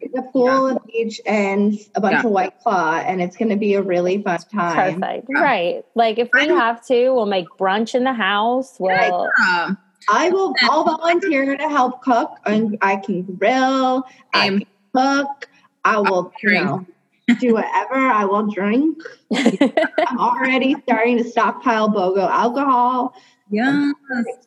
Speaker 2: is a pool, a beach, and a bunch
Speaker 1: Yeah.
Speaker 2: of white claw, and it's going to be a really fun time.
Speaker 3: perfect
Speaker 1: Yeah.
Speaker 3: right like if we have to we'll make brunch in the house we'll
Speaker 1: yeah.
Speaker 2: I will. I'll volunteer to help cook, and I can grill. I can cook. I will, you
Speaker 1: drink.
Speaker 2: know, do whatever. I will drink. I'm already starting to stockpile BOGO alcohol.
Speaker 1: Yes.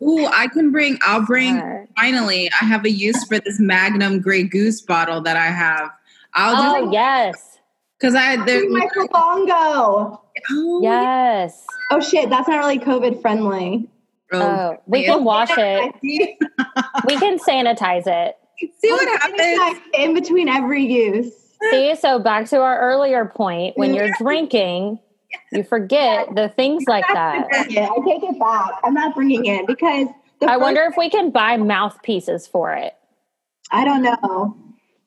Speaker 1: Ooh, I can bring. I'll bring.
Speaker 3: Alright.
Speaker 1: Finally, I have a use for this Magnum Grey Goose bottle that I have. I'll
Speaker 3: oh
Speaker 1: just
Speaker 3: yes
Speaker 1: because I there.
Speaker 2: Bring my bongo.
Speaker 1: Oh,
Speaker 3: yes
Speaker 2: Oh shit, that's not really COVID friendly.
Speaker 1: Oh,
Speaker 3: Oh, we
Speaker 1: yeah.
Speaker 3: can wash it. We can sanitize it.
Speaker 1: see what happens.
Speaker 2: in between every use.
Speaker 3: See, so back to our earlier point, when you're drinking, you forget the things like that.
Speaker 2: Yeah, I take it back. I'm not bringing it because
Speaker 3: I wonder if we can buy mouthpieces for it.
Speaker 2: I don't know,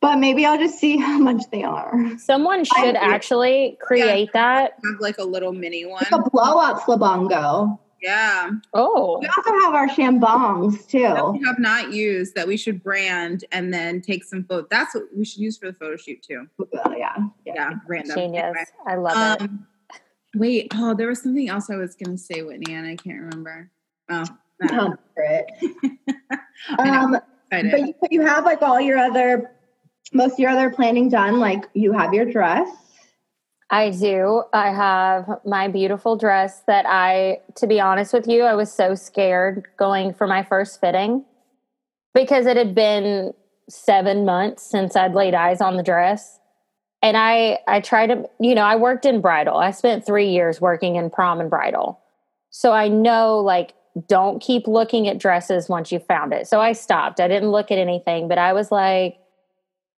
Speaker 2: but maybe I'll just see how much they are.
Speaker 3: Someone should actually create that.
Speaker 1: Have like a little mini one.
Speaker 2: It's a blow up slabongo.
Speaker 1: Yeah,
Speaker 3: Oh,
Speaker 2: We also have our shambongs
Speaker 1: that
Speaker 2: too.
Speaker 1: we have not used that we should brand and then take some photo. That's what we should use for the photo shoot too.
Speaker 2: Oh, yeah,
Speaker 1: Yeah, random.
Speaker 3: genius.
Speaker 1: Anyway.
Speaker 3: I love it.
Speaker 1: Um, Wait, oh, there was something else I was gonna say, Whitney, and I can't remember. Oh, no.
Speaker 2: Um, for it. Um, but you, but you have like all your other, most of your other planning done. Like you have your dress.
Speaker 3: I do. I have my beautiful dress that I, to be honest with you, I was so scared going for my first fitting because it had been seven months since I'd laid eyes on the dress. And I, I tried to, you know, I worked in bridal. I spent three years working in prom and bridal. So I know, like, don't keep looking at dresses once you found it. So I stopped. I didn't look at anything, but I was like,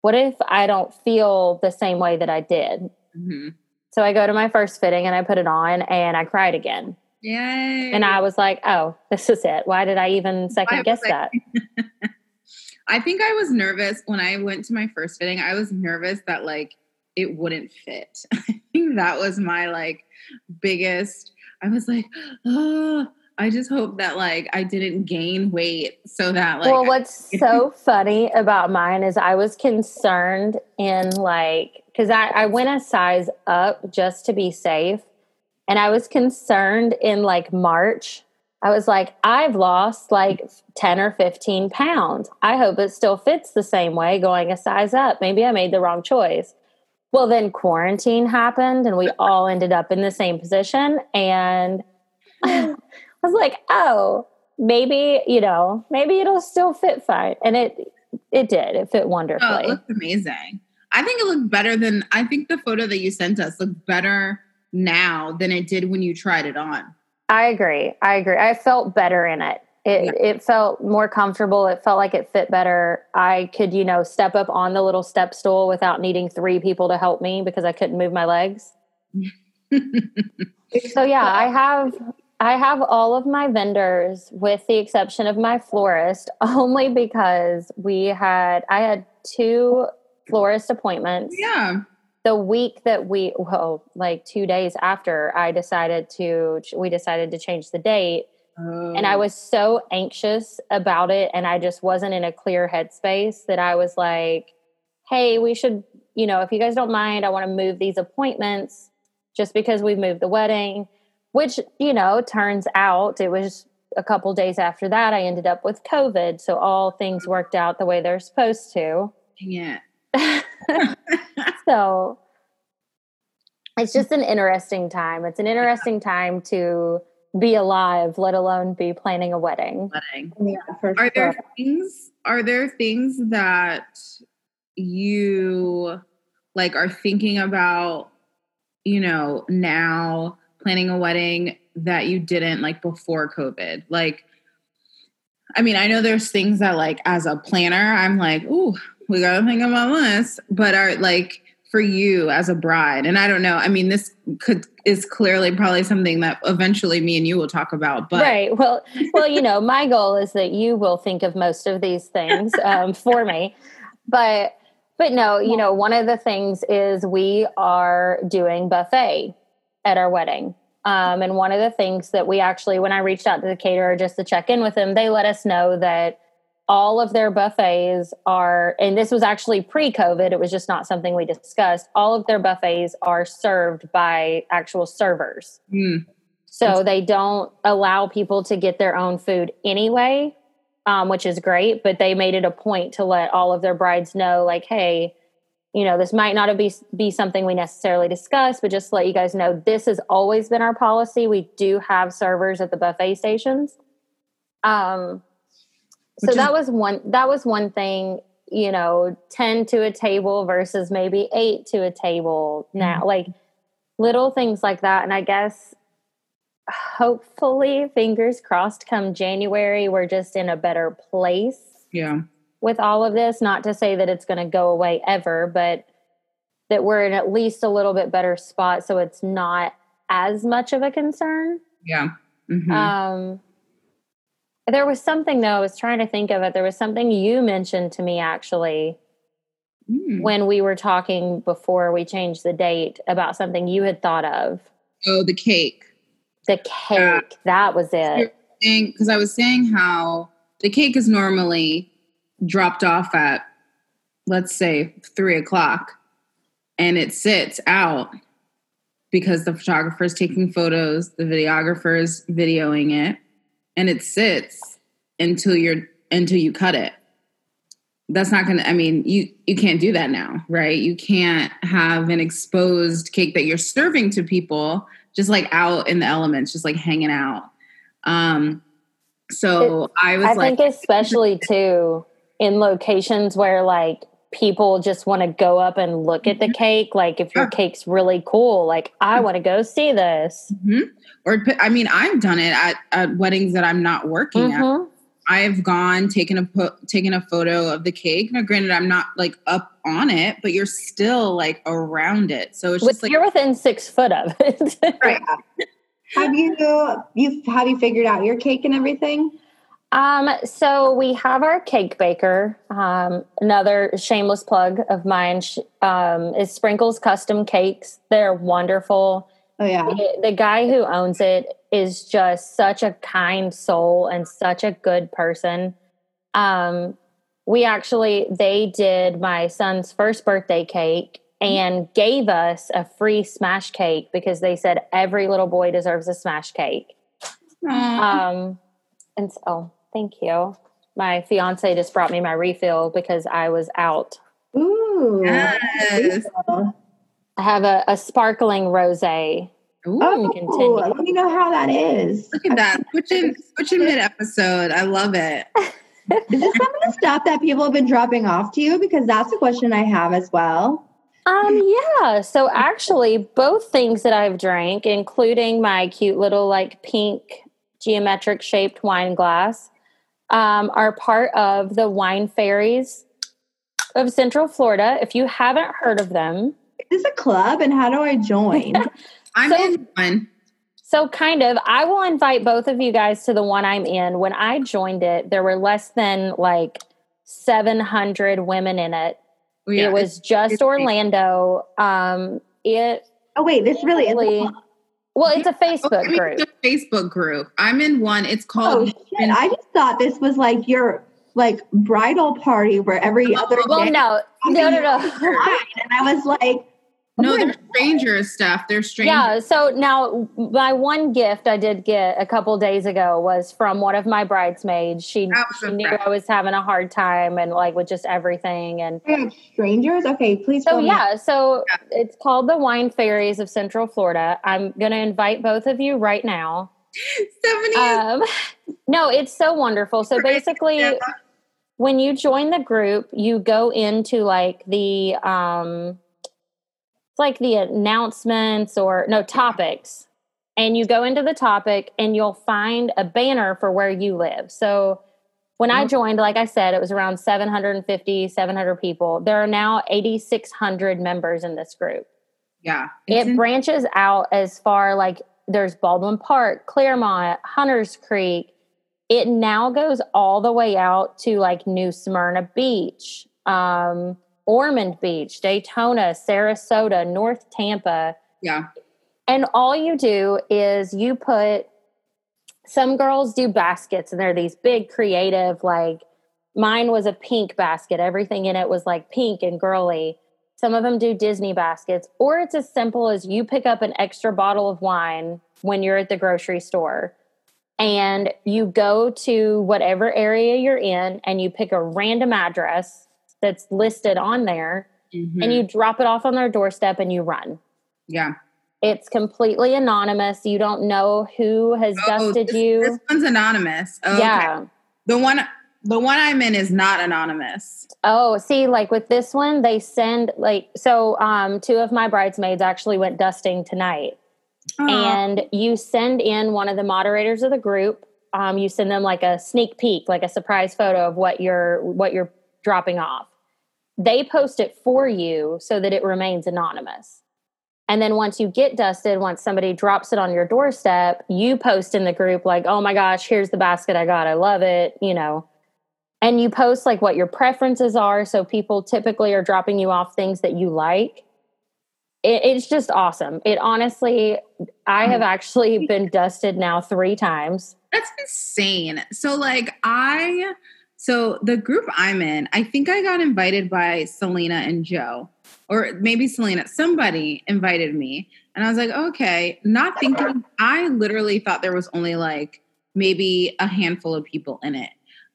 Speaker 3: what if I don't feel the same way that I did?
Speaker 1: Mhm.
Speaker 3: So I go to my first fitting and I put it on and I cried again.
Speaker 1: Yay!
Speaker 3: And I was like, oh, this is it. Why did I even second guess
Speaker 1: was
Speaker 3: that?
Speaker 1: I think I was nervous when I went to my first fitting. I was nervous that like it wouldn't fit. I think that was my like biggest. I was like, oh, I just hope that like I didn't gain weight so that like
Speaker 3: well, what's so funny about mine is I was concerned in like, because I, I went a size up just to be safe. And I was concerned in like March. I was like, I've lost like 10 or 15 pounds. I hope it still fits the same way going a size up. Maybe I made the wrong choice. Well, then quarantine happened and we all ended up in the same position. And I was like, oh, maybe, you know, maybe it'll still fit fine. And it it did. It fit
Speaker 1: Oh,
Speaker 3: wonderfully.
Speaker 1: it looked amazing. I think it looked better than I think the photo that you sent us looked better now than it did when you tried it on.
Speaker 3: I agree. I agree. I felt better in it. It
Speaker 1: Yeah.
Speaker 3: it felt more comfortable. It felt like it fit better. I could, you know, step up on the little step stool without needing three people to help me because I couldn't move my legs. So yeah, I have I have all of my vendors with the exception of my florist only because we had I had two florist appointments
Speaker 1: yeah.
Speaker 3: the week that we well like 2 days after I decided to we decided to change the date Oh. and
Speaker 1: Oh.
Speaker 3: I was so anxious about it and I just wasn't in a clear headspace that I was like, hey, we should, you know, if you guys don't mind, I want to move these appointments just because we moved the wedding, which, you know, turns out it was a couple days after that, I ended up with COVID. So all things worked out the way they're supposed to.
Speaker 1: Yeah.
Speaker 3: so it's just an interesting time. It's an interesting time to be alive, let alone be planning a wedding.
Speaker 1: Wedding.
Speaker 2: Yeah, for
Speaker 1: Are there things are there things that you like are thinking about, you know, now planning a wedding that you didn't like before COVID? Like I mean, I know there's things that like as a planner, I'm like, ooh, we gotta think about this. But are like for you as a bride, and I don't know, I mean, this could is clearly probably something that eventually me and you will talk about. But
Speaker 3: right. Well, well, you know, my goal is that you will think of most of these things um, for me, but but no, you know, one of the things is we are doing buffet at our wedding. Um, and one of the things that we actually, when I reached out to the caterer just to check in with them, they let us know that all of their buffets are, and this was actually pre COVID, it was just not something we discussed. All of their buffets are served by actual servers.
Speaker 1: Hmm.
Speaker 3: So they don't allow people to get their own food anyway, um, which is great. But they made it a point to let all of their brides know, like, hey, you know, this might not be be something we necessarily discuss, but just to let you guys know, this has always been our policy. We do have servers at the buffet stations. Um, so
Speaker 1: is-
Speaker 3: that was one. That was one thing. You know, ten to a table versus maybe eight to a table now, like little things like that. And I guess hopefully, fingers crossed, come January, we're just in a better place
Speaker 1: yeah.
Speaker 3: with all of this. Not to say that it's going to go away ever, but that we're in at least a little bit better spot so it's not as much of a concern.
Speaker 1: Yeah. Mhm.
Speaker 3: Um, there was something though, I was trying to think of it. There was something you mentioned to me actually
Speaker 1: Mm.
Speaker 3: when we were talking before we changed the date about something you had thought of.
Speaker 1: Oh, the cake.
Speaker 3: The cake. that was it.
Speaker 1: Because I was saying how the cake is normally dropped off at, let's say, three o'clock, and it sits out because the photographer is taking photos, the videographer is videoing it, and it sits until you're until you cut it. That's not gonna. I mean, you you can't do that now, right? You can't have an exposed cake that you're serving to people just like out in the elements, just like hanging out. Um, so I was
Speaker 3: I
Speaker 1: like,
Speaker 3: think especially too in locations where like people just want to go up and look at the cake. Like if your
Speaker 1: Yeah.
Speaker 3: cake's really cool, like I want to go see this.
Speaker 1: Mhm. or I mean, I've done it at, at weddings that I'm not working at.
Speaker 3: Mhm.
Speaker 1: I've gone taken a po- taken a photo of the cake. Now, granted, I'm not like up on it, but you're still like around it. So it's
Speaker 3: With-
Speaker 1: just like
Speaker 3: You're within six foot of it.
Speaker 1: Right.
Speaker 2: Have you you have you figured out your cake and everything?
Speaker 3: Um, so we have our cake baker. Um, another shameless plug of mine um, is Sprinkles Custom Cakes. They're wonderful.
Speaker 2: Oh yeah.
Speaker 3: The, the guy who owns it is just such a kind soul and such a good person. Um, we actually they did my son's first birthday cake and gave us a free smash cake because they said every little boy deserves a smash cake. Um, and so, thank you. My fiance just brought me my refill because I was out.
Speaker 2: Ooh.
Speaker 1: yes.
Speaker 3: I have a, a sparkling rose.
Speaker 1: Ooh,
Speaker 2: Oh,
Speaker 3: continue.
Speaker 2: let me know how that is.
Speaker 1: look at that. Switching switching mid episode. I love it.
Speaker 2: Is this some of the stuff that people have been dropping off to you? Because that's a question I have as well.
Speaker 3: Um, yeah. So actually, both things that I've drank, including my cute little like pink geometric shaped wine glass, um, are part of the Wine Fairies of Central Florida. If you haven't heard of them,
Speaker 2: Is this a club and how do I join?
Speaker 1: I'm
Speaker 3: So-
Speaker 1: in one.
Speaker 3: So, kind of, I will invite both of you guys to the one I'm in. When I joined it, there were less than like 700 women in it.
Speaker 1: Yeah,
Speaker 3: it was just Orlando. Um, it
Speaker 2: oh wait, this really is a
Speaker 3: really,
Speaker 2: club.
Speaker 3: Well, it's a
Speaker 1: Oh,
Speaker 3: Facebook
Speaker 1: it's
Speaker 3: group.
Speaker 1: a Facebook group. I'm in one. It's called.
Speaker 2: Oh
Speaker 1: called.
Speaker 2: shit. I just thought this was like your like bridal party where every oh, other
Speaker 3: Well,
Speaker 2: day
Speaker 3: no, no, no, no.
Speaker 2: and I was like,
Speaker 1: No, they're strangers stuff. They're strangers.
Speaker 3: Yeah. So now, my one gift I did get a couple days ago was from one of my bridesmaids. She, she knew I was having a hard time and like with just everything. And
Speaker 2: strangers. Okay, please.
Speaker 3: So yeah. So yeah. it's called the Wine Fairies of Central Florida. I'm going to invite both of you right now.
Speaker 1: Stephanie. Um,
Speaker 3: no, it's so wonderful. So basically. When you join the group, you go into like the um it's like the announcements or no topics. And you go into the topic and you'll find a banner for where you live. So when i mm-hmm. joined like i said it was around 750 700 people. There are now 8600 members in this group.
Speaker 1: Yeah
Speaker 3: it in- branches out as far like there's baldwin park clermont hunters creek. It now goes all the way out to like new smyrna beach. Um, Ormond Beach, Daytona, Sarasota, North Tampa.
Speaker 1: Yeah.
Speaker 3: And all you do is you put some girls do baskets and they're these big creative like mine was a pink basket. Everything in it was like pink and girly. Some of them do Disney baskets or it's as simple as you pick up an extra bottle of wine when you're at the grocery store and you go to whatever area you're in and you pick a random address that's listed on there mm-hmm. and you drop it off on their doorstep and you run.
Speaker 1: Yeah.
Speaker 3: It's completely anonymous. You don't know who has oh, dusted
Speaker 1: this,
Speaker 3: you.
Speaker 1: This one's anonymous. Oh, yeah. Okay. The one the one I'm in is not anonymous.
Speaker 3: Oh, see, like with this one, they send like so um two of my bridesmaids actually went dusting tonight. Aww. And you send in one of the moderators of the group. Um, you send them like a sneak peek, like a surprise photo of what you're what you're dropping off. They post it for you so that it remains anonymous. And then once you get dusted, once somebody drops it on your doorstep, you post in the group, like, oh my gosh, here's the basket I got. I love it. You know, and you post like what your preferences are. So people typically are dropping you off things that you like. It, it's just awesome. It honestly, I have mm. actually been dusted now three times.
Speaker 1: That's insane. So, like, I so the group I'm in, I think I got invited by Selena and Joe, or maybe Selena. Somebody invited me, and I was like, okay, not thinking. I literally thought there was only like maybe a handful of people in it.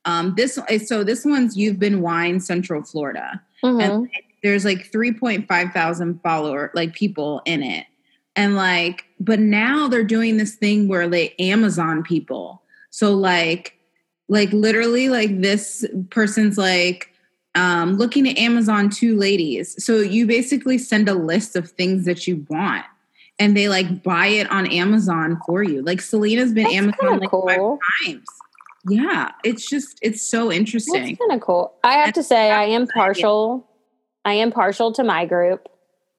Speaker 1: Um, this so this one's You've Been Wine Central Florida, mm-hmm. and there's like 3.5 thousand follower like people in it, and like, but now they're doing this thing where they Amazon people. So like like literally like this person's like um looking at amazon two ladies. So you basically send a list of things that you want and they like buy it on amazon for you. Like selena's been That's amazon like cool. five times. Yeah it's just it's so interesting.
Speaker 3: kind of cool. I have to say i am partial i am partial to my group.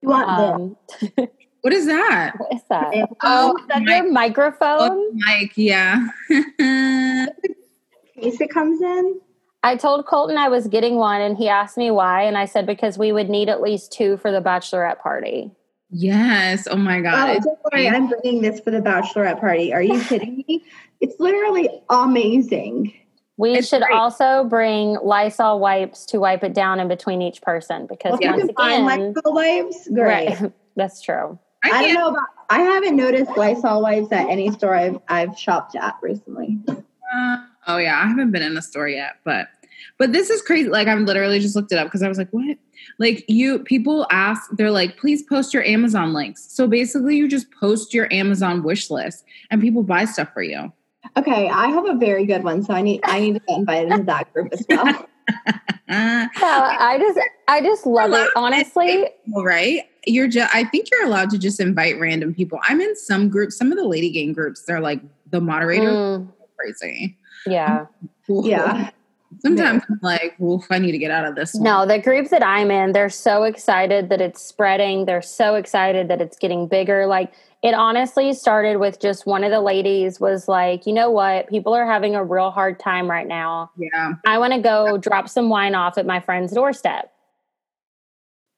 Speaker 2: Um,
Speaker 1: what is that?
Speaker 3: What is that? Oh, oh that your microphone? Oh,
Speaker 1: mic yeah
Speaker 2: case it comes in?
Speaker 3: I told Colton I was getting one and he asked me why. And I said, because we would need at least two for the bachelorette party.
Speaker 1: Yes. Oh my God.
Speaker 2: Oh, don't worry. I'm bringing this for the bachelorette party. Are you kidding me? It's literally amazing.
Speaker 3: We it's should great. also bring Lysol wipes to wipe it down in between each person because well, once again,
Speaker 2: Lysol wipes, great.
Speaker 3: Right, that's true.
Speaker 2: I, I don't know about. I haven't noticed Lysol wipes at any store I've I've shopped at recently.
Speaker 1: Uh, Oh yeah, I haven't been in the store yet, but but this is crazy. Like I'm literally just looked it up because I was like, what? Like you people ask, they're like, please post your Amazon links. So basically you just post your Amazon wish list and people buy stuff for you.
Speaker 2: Okay, I have a very good one. So I need I need to get invited into that group as well.
Speaker 3: yeah, I just I just love it. Honestly.
Speaker 1: Right? You're just I think you're allowed to just invite random people. I'm in some groups, some of the lady gang groups, they're like the moderator mm. crazy.
Speaker 3: Yeah.
Speaker 2: yeah.
Speaker 1: Sometimes I'm like, "Oof, I need to get out of this."
Speaker 3: One. No, the group that I'm in, they're so excited that it's spreading. They're so excited that it's getting bigger. Like it honestly started with just one of the ladies was like, "You know what? People are having a real hard time right now.
Speaker 1: Yeah.
Speaker 3: I want to go drop some wine off at my friend's doorstep."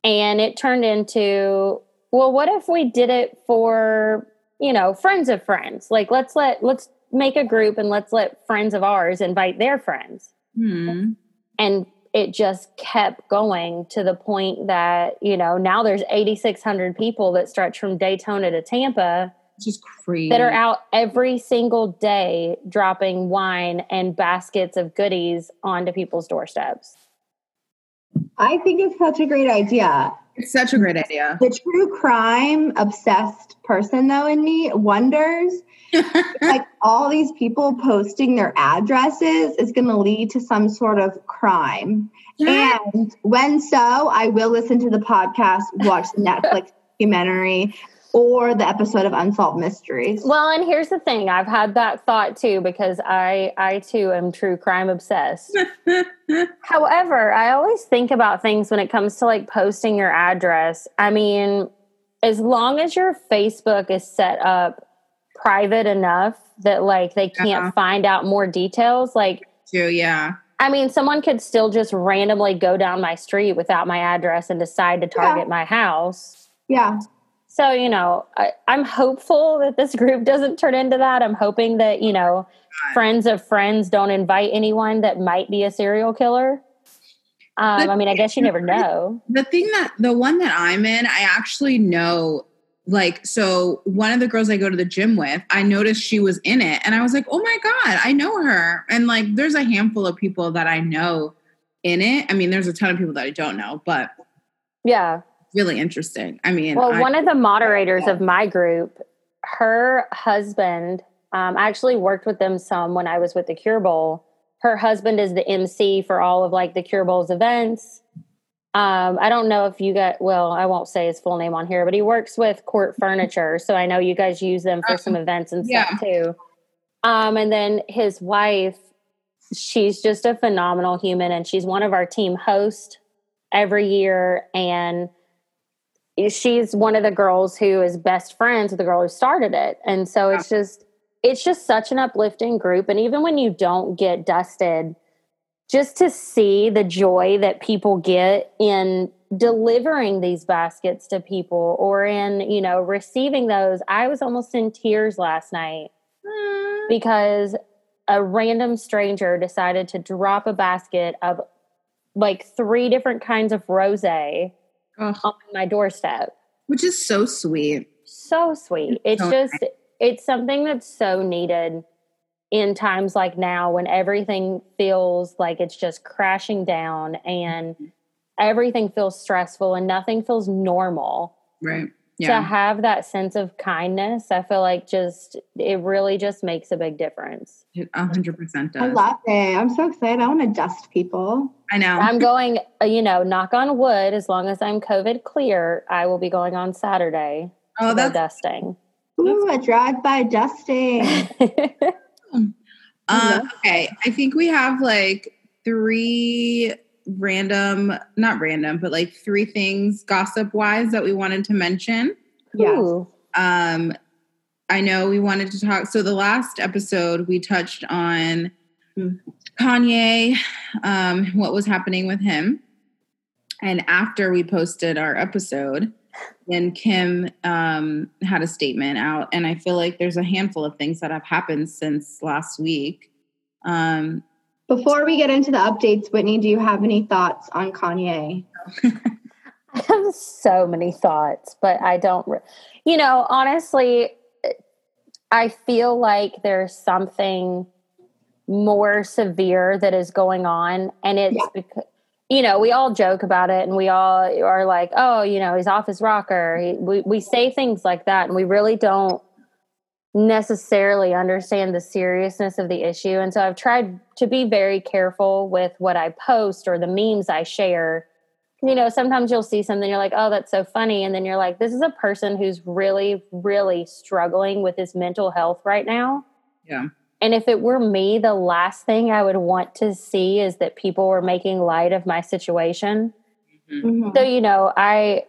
Speaker 3: And it turned into, "Well, what if we did it for, you know, friends of friends? Like let's let let's make a group and let's let friends of ours invite their friends.
Speaker 1: Hmm.
Speaker 3: And it just kept going to the point that, you know, now there's 8,600 people that stretch from Daytona to Tampa
Speaker 1: Just crazy.
Speaker 3: that are out every single day dropping wine and baskets of goodies onto people's doorsteps.
Speaker 2: I think it's such a great idea.
Speaker 1: It's such a great idea.
Speaker 2: The true crime obsessed person, though, in me wonders like all these people posting their addresses is going to lead to some sort of crime.
Speaker 1: Yeah.
Speaker 2: And when so, I will listen to the podcast, watch the Netflix documentary, or the episode of Unsolved Mysteries.
Speaker 3: Well, and here's the thing I've had that thought too because I, I too am true crime obsessed. However, I always think about things when it comes to like posting your address. I mean, as long as your Facebook is set up private enough that like they can't
Speaker 1: Uh-huh.
Speaker 3: find out more details, like
Speaker 1: True, yeah.
Speaker 3: I mean, someone could still just randomly go down my street without my address and decide to target my house.
Speaker 2: Yeah.
Speaker 3: So, you know, I, I'm hopeful that this group doesn't turn into that. I'm hoping that, you know, friends of friends don't invite anyone that might be a serial killer. Um, I mean, I guess you never know.
Speaker 1: The thing that the one that I'm in, I actually know like so one of the girls I go to the gym with, I noticed she was in it and I was like, "Oh my god, I know her." And like there's a handful of people that I know in it. I mean, there's a ton of people that I don't know, but
Speaker 3: Yeah.
Speaker 1: Really interesting. I mean,
Speaker 3: Well,
Speaker 1: I-
Speaker 3: one of the moderators of my group, her husband, um, I actually worked with them some when I was with the Cure Bowl. Her husband is the MC for all of like the Cure Bowl's events. Um, I don't know if you got, well, I won't say his full name on here, but he works with CORT Furniture. So I know you guys use them for some events and stuff too. Um, and then his wife, she's just a phenomenal human and she's one of our team hosts every year. And she's one of the girls who is best friends with the girl who started it. And so it's just it's just such an uplifting group. And even when you don't get dusted just to see the joy that people get in delivering these baskets to people or in you know receiving those i was almost in tears last night
Speaker 1: Mm,
Speaker 3: because a random stranger decided to drop a basket of like three different kinds of rosé
Speaker 1: ugh,
Speaker 3: on my doorstep
Speaker 1: which is so sweet.
Speaker 3: so sweet. It's
Speaker 1: so
Speaker 3: just it's something that's so needed in times like now when everything feels like it's just crashing down and mm-hmm. everything feels stressful and nothing feels normal.
Speaker 1: Right.
Speaker 3: To have that sense of kindness, I feel like just it really just makes a big difference.
Speaker 1: It a hundred percent
Speaker 2: I love it. I'm so excited. I want to dust people.
Speaker 1: I know.
Speaker 3: I'm going, uh, you know, knock on wood, as long as I'm COVID clear, I will be going on Saturday
Speaker 1: oh,
Speaker 3: to go
Speaker 1: that's
Speaker 3: dusting.
Speaker 2: Ooh, a drive-by dusting.
Speaker 1: Uh, okay, I think we have like three random, not random, but like three things gossip wise that we wanted to mention.
Speaker 3: Yeah.
Speaker 1: Um, I know we wanted to talk. So the last episode we touched on
Speaker 2: Mm.
Speaker 1: Kanye, um, what was happening with him, and after we posted our episode, then Kim um, had a statement out, and I feel like there's a handful of things that have happened since last week. Um,
Speaker 2: Before we get into the updates, Whitney, do you have any thoughts on Kanye?
Speaker 3: I have so many thoughts, but I don't, re- you know, honestly, I feel like there's something more severe that is going on. And it's
Speaker 2: Yeah.
Speaker 3: because, you know, we all joke about it and we all are like, oh, you know, he's off his rocker. He, we, we say things like that and we really don't necessarily understand the seriousness of the issue. And so I've tried to be very careful with what I post or the memes I share you know, sometimes you'll see something, you're like, oh, that's so funny. And then you're like, this is a person who's really, really struggling with his mental health right now.
Speaker 1: Yeah.
Speaker 3: And if it were me, the last thing I would want to see is that people were making light of my situation.
Speaker 2: Mhm.
Speaker 3: So, you know, I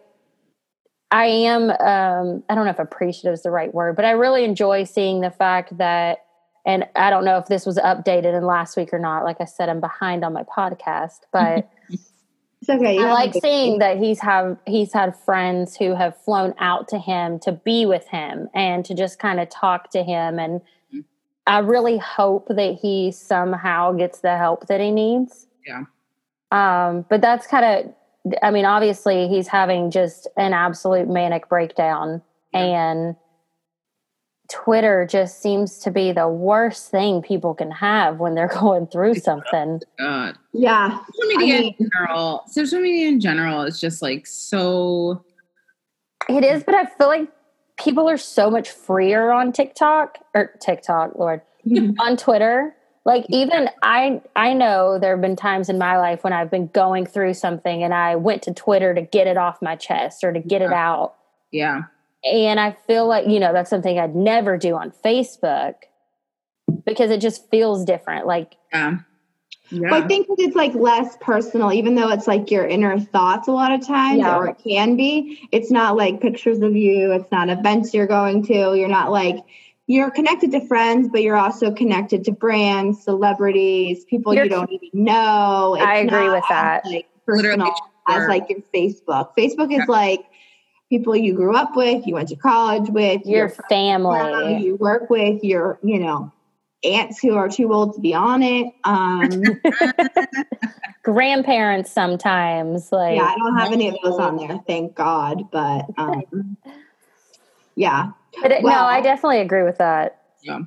Speaker 3: I am um I don't know if appreciative is the right word, but I really enjoy seeing the fact that and I don't know if this was updated in last week or not. Like I said, I'm behind on my podcast, but
Speaker 2: It's okay. you
Speaker 3: I like seeing that he's have he's had friends who have flown out to him to be with him and to just kind of talk to him and
Speaker 1: Mhm.
Speaker 3: I really hope that he somehow gets the help that he needs.
Speaker 1: Yeah.
Speaker 3: Um, but that's kind of, I mean, obviously he's having just an absolute manic breakdown, and Twitter just seems to be the worst thing people can have when they're going through something.
Speaker 1: God.
Speaker 2: Yeah.
Speaker 1: Social media
Speaker 2: I mean-
Speaker 1: in general, social media in general is just like so.
Speaker 3: It is, but I feel like people are so much freer on TikTok or TikTok, Lord, on Twitter. Like even I I know there have been times in my life when I've been going through something and I went to Twitter to get it off my chest or to get it out.
Speaker 1: Yeah.
Speaker 3: And I feel like, you know, that's something I'd never do on Facebook because it just feels different. Like
Speaker 1: Yeah. Yeah.
Speaker 2: But I think it's like less personal, even though it's like your inner thoughts a lot of times,
Speaker 3: Yeah.
Speaker 2: or it can be. It's not like pictures of you, it's not events you're going to. You're not like, you're connected to friends, but you're also connected to brands, celebrities, people
Speaker 3: You're-
Speaker 2: you don't even know.
Speaker 3: I agree
Speaker 2: not
Speaker 3: with
Speaker 2: as,
Speaker 3: that.
Speaker 2: Like personal as like your Facebook. Facebook is like people you grew up with, you went to college with,
Speaker 3: your
Speaker 2: friends
Speaker 3: family.
Speaker 2: you work with, your, you know, aunts who are too old to be on it. Um,
Speaker 3: grandparents sometimes like
Speaker 2: yeah, I don't have any of those on there, thank God. But um, yeah.
Speaker 3: But it, no i definitely agree with that
Speaker 1: yeah.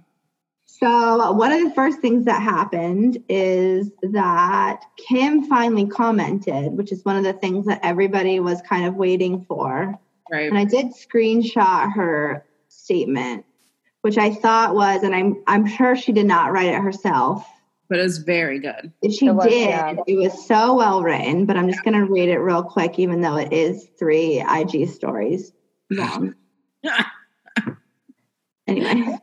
Speaker 2: So one of the first things that happened is that Kim finally commented, which is one of the things that everybody was kind of waiting for.
Speaker 1: Right.
Speaker 2: And I did screenshot her statement, which I thought was, and I'm I'm sure she did not write it herself.
Speaker 1: but it was very good.
Speaker 2: She
Speaker 3: It was,
Speaker 2: did.
Speaker 3: yeah.
Speaker 2: It was so well written, but I'm just going to read it real quick, even though it is three IG stories long. anyway,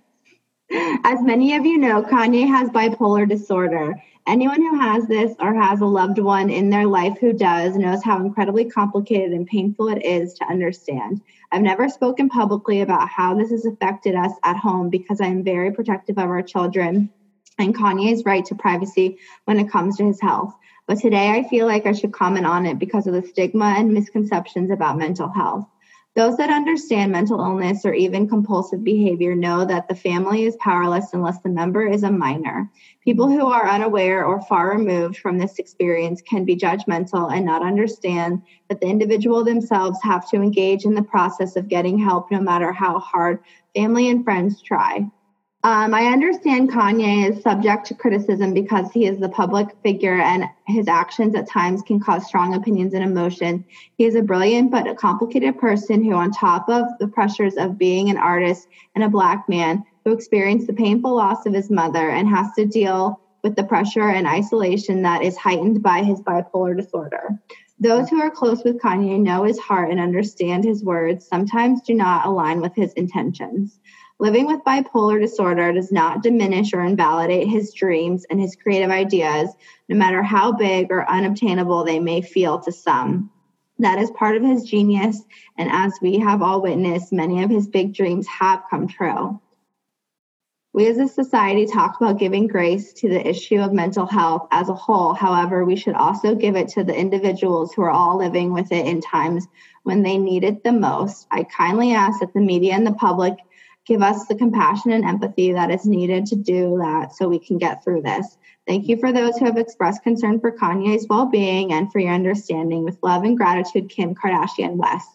Speaker 2: as many of you know, Kanye has bipolar disorder. Anyone who has this or has a loved one in their life who does knows how incredibly complicated and painful it is to understand. I've never spoken publicly about how this has affected us at home because I am very protective of our children and Kanye's right to privacy when it comes to his health. But today I feel like I should comment on it because of the stigma and misconceptions about mental health. Those that understand mental illness or even compulsive behavior know that the family is powerless unless the member is a minor. People who are unaware or far removed from this experience can be judgmental and not understand that the individual themselves have to engage in the process of getting help no matter how hard family and friends try. Um, I understand Kanye is subject to criticism because he is the public figure and his actions at times can cause strong opinions and emotion. He is a brilliant but a complicated person who, on top of the pressures of being an artist and a black man, who experienced the painful loss of his mother and has to deal with the pressure and isolation that is heightened by his bipolar disorder. Those who are close with Kanye know his heart and understand his words, sometimes do not align with his intentions. Living with bipolar disorder does not diminish or invalidate his dreams and his creative ideas, no matter how big or unobtainable they may feel to some. That is part of his genius, and as we have all witnessed, many of his big dreams have come true. We as a society talk about giving grace to the issue of mental health as a whole. However, we should also give it to the individuals who are all living with it in times when they need it the most. I kindly ask that the media and the public give us the compassion and empathy that is needed to do that so we can get through this. Thank you for those who have expressed concern for Kanye's well being and for your understanding. With love and gratitude, Kim Kardashian West.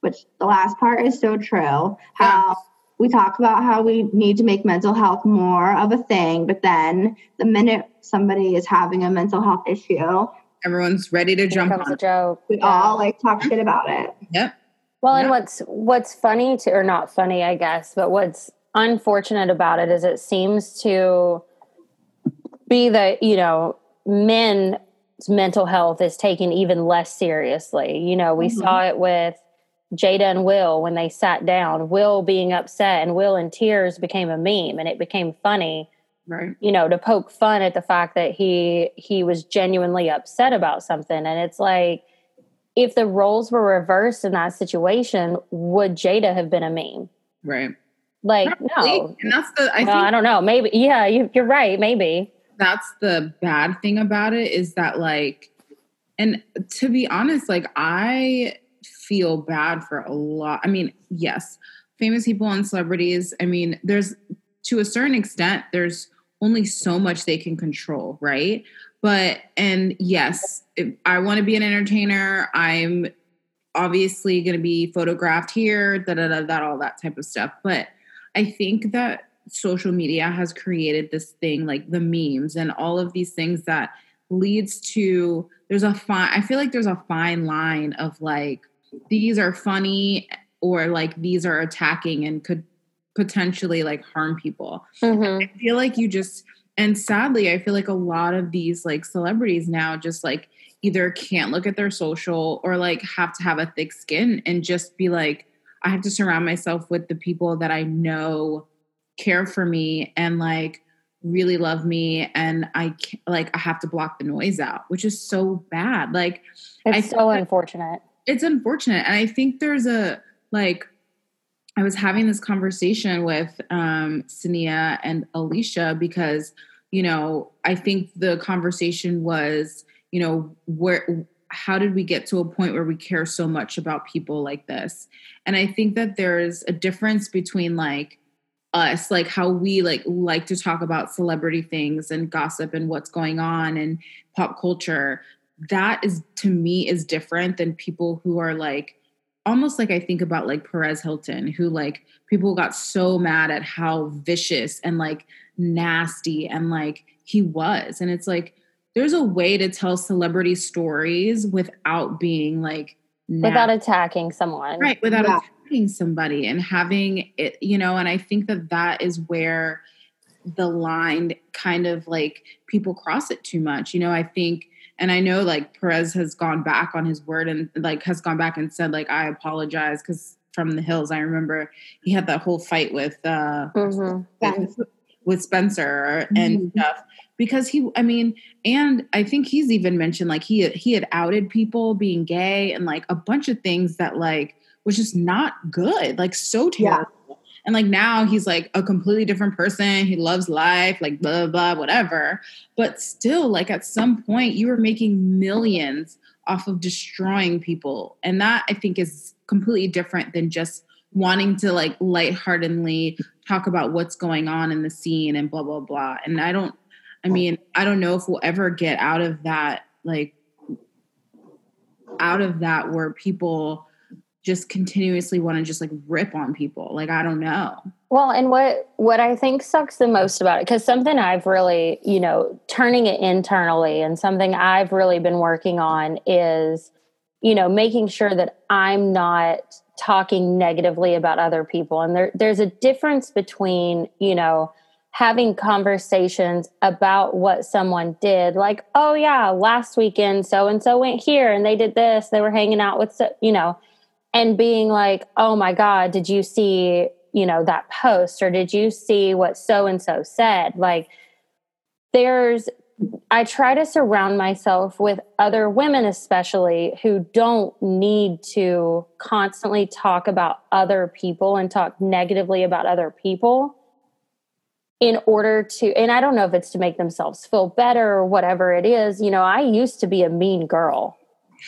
Speaker 2: Which the last part is so true. How we talk about how we need to make mental health more of a thing, but then the minute somebody is having a mental health issue,
Speaker 1: Everyone's ready to jump on.
Speaker 3: a joke.
Speaker 2: we
Speaker 3: Yeah.
Speaker 2: all like talk shit about it.
Speaker 1: Yep.
Speaker 3: Well, and what's what's funny to or not funny, I guess, but what's unfortunate about it is it seems to be that, you know, men's mental health is taken even less seriously. You know, we
Speaker 2: Mhm.
Speaker 3: saw it with Jada and Will when they sat down, Will being upset and Will in tears became a meme and it became funny
Speaker 1: Right.
Speaker 3: you know to poke fun at the fact that he he was genuinely upset about something and it's like if the roles were reversed in that situation would jada have been a meme
Speaker 1: Right.
Speaker 3: like
Speaker 1: Probably.
Speaker 3: no
Speaker 1: And that's the I
Speaker 3: well, i don't know maybe yeah you, you're right maybe
Speaker 1: that's the bad thing about it is that like and to be honest, like I feel bad for a lot. I mean, yes, famous people and celebrities, I mean, there's to a certain extent, there's only so much they can control, right? But and yes i want to be an entertainer i'm obviously going to be photographed here da da da that all that type of stuff but i think that social media has created this thing like the memes and all of these things that leads to there's a fine i feel like there's a fine line of like these are funny or like these are attacking and could potentially like harm people
Speaker 3: Mhm.
Speaker 1: i feel like you just and sadly i feel like a lot of these like celebrities now just like either can't look at their social or like have to have a thick skin and just be like i have to surround myself with the people that i know care for me and like really love me and i like i have to block the noise out which is so bad like
Speaker 3: It's
Speaker 1: I
Speaker 3: so unfortunate.
Speaker 1: it's unfortunate and i think there's a like i was having this conversation with um Sania and alicia because you know i think the conversation was you know where how did we get to a point where we care so much about people like this? And i think that there's a difference between like us like how we like like to talk about celebrity things and gossip and what's going on and pop culture. That is to me is different than people who are like almost like I think about like Perez Hilton, who like people got so mad at how vicious and like nasty and like he was. And it's like there's a way to tell celebrity stories without being like
Speaker 3: Without attacking someone.
Speaker 1: right without
Speaker 2: Yeah.
Speaker 1: attacking somebody and having it you know and i think that that is where the line kind of like people cross it too much you know i think and i know like perez has gone back on his word and like has gone back and said like i apologize because from the hills i remember he had that whole fight with uh
Speaker 3: Mhm.
Speaker 2: Spence.
Speaker 1: with Spencer and
Speaker 2: Mhm.
Speaker 1: stuff because he I mean and I think he's even mentioned like he he had outed people being gay and like a bunch of things that like was just not good like so
Speaker 2: Yeah.
Speaker 1: And like now he's like a completely different person. He loves life like blah blah blah, whatever. But still like at some point you were making millions off of destroying people. And that I think is completely different than just wanting to like lightheartedly talk about what's going on in the scene and blah blah blah. And i don't i mean i don't know if we'll ever get out of that like out of that where people just continuously want to just like rip on people like i don't know
Speaker 3: Well, and what what I think sucks the most about it, because something I've really, you know, turning it internally, and something I've really been working on is, you know, making sure that I'm not talking negatively about other people. And there, there's a difference between, you know, having conversations about what someone did, like, oh yeah, last weekend so and so went here and they did this, they were hanging out with, so, you know, and being like, oh my God, did you see, you know, that post or did you see what so and so said? Like, there's, I try to surround myself with other women, especially who don't need to constantly talk about other people and talk negatively about other people in order to, and I don't know if it's to make themselves feel better or whatever it is. You know, I used to be a mean girl.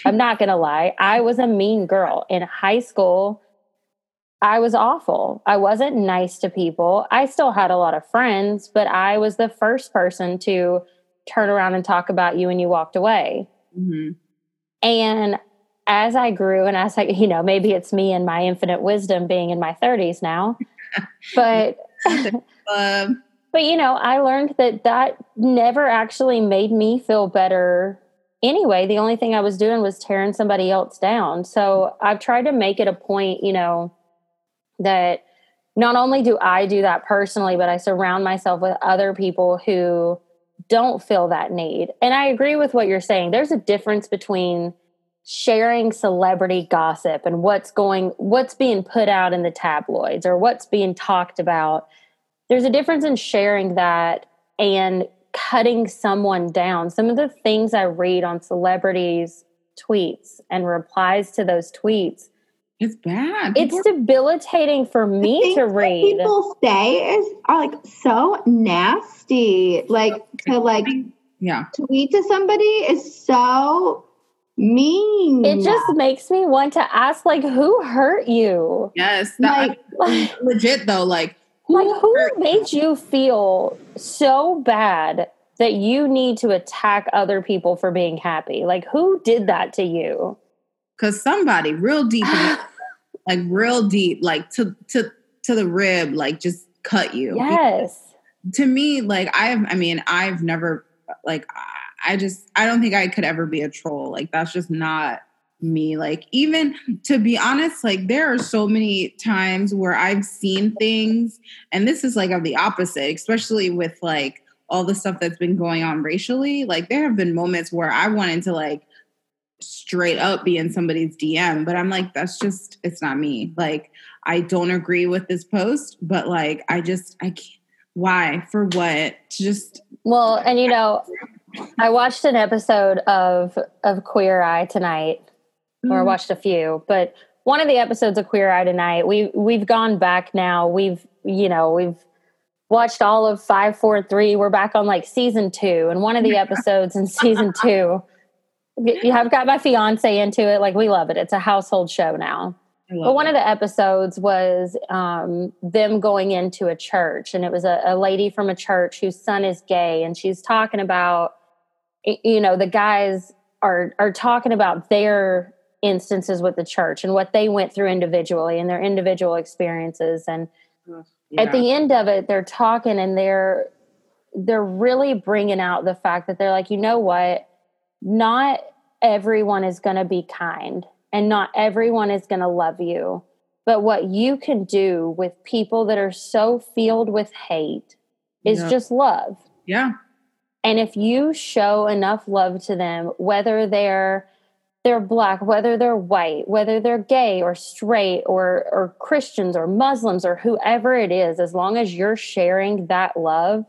Speaker 3: I'm not going to lie. I was a mean girl in high school. I was awful. I wasn't nice to people. I still had a lot of friends, but I was the first person to turn around and talk about you when you walked away.
Speaker 1: hmm
Speaker 3: And as I grew, and as I, you know, maybe it's me and my infinite wisdom being in my 30s now, but
Speaker 1: um,
Speaker 3: but you know, I learned that that never actually made me feel better anyway. The only thing I was doing was tearing somebody else down. So I've tried to make it a point, you know, that not only do I do that personally, but I surround myself with other people who don't feel that need. And I agree with what you're saying. There's a difference between sharing celebrity gossip and what's going what's being put out in the tabloids or what's being talked about there's a difference in sharing that and cutting someone down. Some of the things I read on celebrities' tweets and replies to those tweets,
Speaker 1: it's bad
Speaker 3: it's debilitating for me
Speaker 2: things
Speaker 3: to
Speaker 2: that
Speaker 3: read.
Speaker 2: People say is are like so nasty. Like to like
Speaker 1: yeah
Speaker 2: tweet to somebody is so mean.
Speaker 3: It just makes me want to ask, like, who hurt you?
Speaker 1: yes that,
Speaker 2: like
Speaker 3: Like,
Speaker 1: legit though like who
Speaker 3: like who
Speaker 1: hurt-
Speaker 3: made you feel so bad that you need to attack other people for being happy. Like, who did that to you?
Speaker 1: Because somebody real deep, like real deep, like to to to the rib, like just cut you.
Speaker 3: Yes.
Speaker 1: To me, like I've, I mean, I've never, like, I just, I don't think I could ever be a troll. Like, that's just not me. Like, even to be honest, like, there are so many times where I've seen things, and this is like of the opposite, especially with like all the stuff that's been going on racially. Like, there have been moments where I wanted to like straight up be in somebody's DM, but I'm like, that's just, it's not me. Like, I don't agree with this post, but like, I just, I can't. Why? For what? To Just
Speaker 3: well, and you know, I watched an episode of of Queer Eye tonight, or I
Speaker 1: Mm.
Speaker 3: watched a few, but one of the episodes of Queer Eye tonight, we we've gone back now. We've you know we've watched all of five, four, three. We're back on like season two, and one of the episodes in season two, you have got my fiance into it. Like we love it. It's a household show now. But one
Speaker 1: it.
Speaker 3: of the episodes was um, them going into a church, and it was a, a lady from a church whose son is gay, and she's talking about, you know, the guys are are talking about their instances with the church and what they went through individually and their individual experiences, and
Speaker 1: Yeah.
Speaker 3: at the end of it, they're talking and they're they're really bringing out the fact that they're like, you know what, not everyone is going to be kind and not everyone is going to love you. But what you can do with people that are so filled with hate is
Speaker 1: Yeah.
Speaker 3: just love.
Speaker 1: yeah.
Speaker 3: And if you show enough love to them, whether they're they're black, whether they're white, whether they're gay or straight or or Christians or Muslims or whoever it is, as long as you're sharing that love,